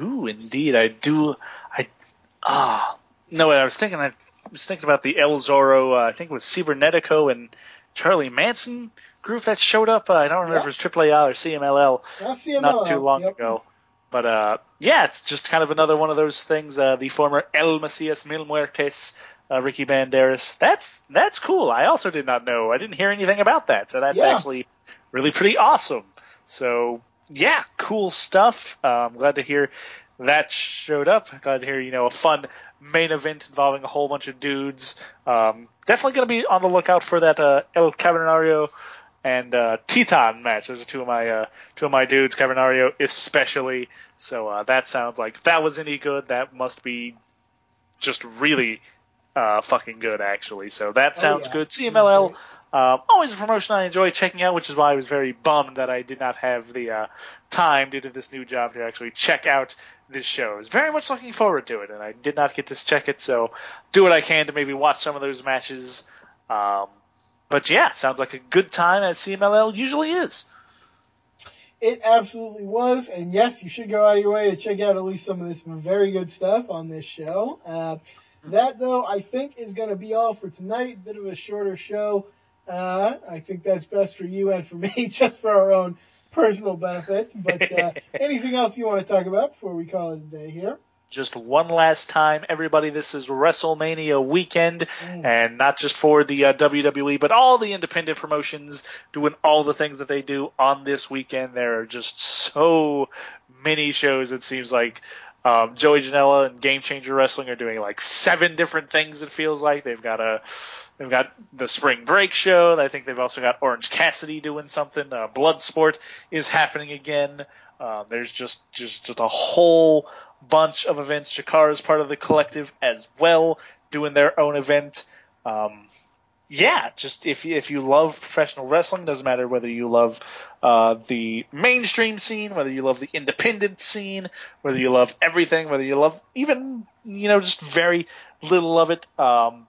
Ooh, indeed, I do. I ah no, I was thinking. I was thinking about the El Zorro. Uh, I think it was Cibernetico and Charly Manson group that showed up. Uh, I don't remember Yeah. if it was AAA or CMLL see him not too long yep. ago. But uh, yeah, it's just kind of another one of those things. Uh, the former El Mesías Mil Muertes, uh, Ricky Banderas. That's that's cool. I also did not know. I didn't hear anything about that. So that's Yeah. actually really pretty awesome. So yeah, cool stuff. Uh, I'm glad to hear that showed up. Glad to hear you know a fun main event involving a whole bunch of dudes. Um, definitely going to be on the lookout for that uh, El Cavernario and uh, Teton match. Those are two of my uh, two of my dudes, Cavernario especially. So uh, that sounds like if that was any good. That must be just really uh, fucking good, actually. So that Oh, sounds yeah. good. CMLL, um, always a promotion I enjoy checking out, which is why I was very bummed that I did not have the uh, time due to this new job to actually check out this show. I was very much looking forward to it, and I did not get to check it. So do what I can to maybe watch some of those matches. Um, but yeah, sounds like a good time as CMLL usually is. It absolutely was, and yes, you should go out of your way to check out at least some of this very good stuff on this show. Uh, that though, I think is going to be all for tonight. Bit of a shorter show. Uh, I think that's best for you and for me, just for our own personal benefit. But uh, anything else you want to talk about before we call it a day here? Just one last time, everybody. This is WrestleMania weekend, Mm. and not just for the uh, WWE, but all the independent promotions doing all the things that they do on this weekend. There are just so many shows. It seems like um, Joey Janela and Game Changer Wrestling are doing like seven different things. It feels like they've got a they've got the Spring Break show. I think they've also got Orange Cassidy doing something. Uh, Bloodsport is happening again. Uh, there's just just just a whole bunch of events. Shakar is part of the collective as well, doing their own event. Um, yeah, just if you, if you love professional wrestling, doesn't matter whether you love uh, the mainstream scene, whether you love the independent scene, whether you love everything, whether you love even you know just very little of it. Um,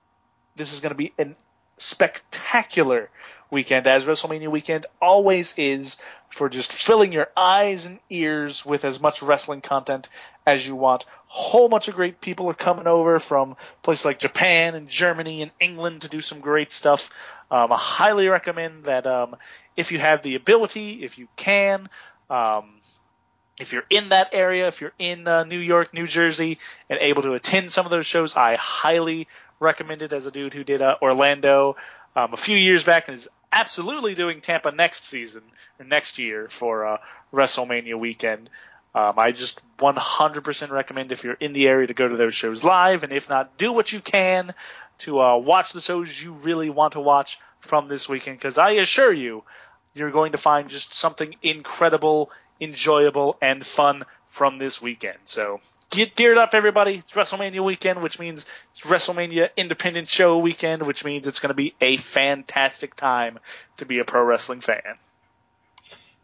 this is going to be a spectacular weekend, as WrestleMania weekend always is, for just filling your eyes and ears with as much wrestling content as you want. Whole bunch of great people are coming over from places like Japan and Germany and England to do some great stuff. Um, I highly recommend that um, if you have the ability, if you can, um, if you're in that area, if you're in uh, New York, New Jersey, and able to attend some of those shows, I highly recommend it as a dude who did uh, Orlando um, a few years back and is absolutely doing Tampa next season or next year for uh, WrestleMania weekend. Um, I just 100% recommend if you're in the area to go to those shows live, and if not, do what you can to uh, watch the shows you really want to watch from this weekend, because I assure you, you're going to find just something incredible, enjoyable, and fun from this weekend. So get geared up, everybody. It's WrestleMania weekend, which means it's WrestleMania independent show weekend, which means it's going to be a fantastic time to be a pro wrestling fan.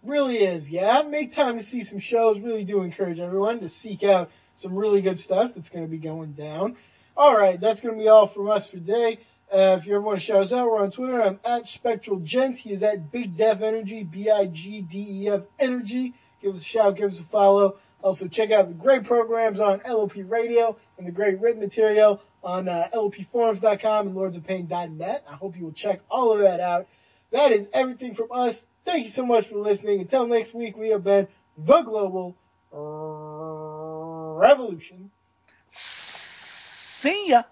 Really is, yeah. Make time to see some shows. Really do encourage everyone to seek out some really good stuff that's going to be going down. All right, that's going to be all from us for today. Uh, if you ever want to shout us out, we're on Twitter. I'm at Spectral Gent. He is at Big Def Energy, B I G D E F Energy. Give us a shout, give us a follow. Also, check out the great programs on LOP Radio and the great written material on uh, LOPforums.com and lordsofpain.net. I hope you will check all of that out. That is everything from us. Thank you so much for listening. Until next week, we have been the Global Revolution. See ya.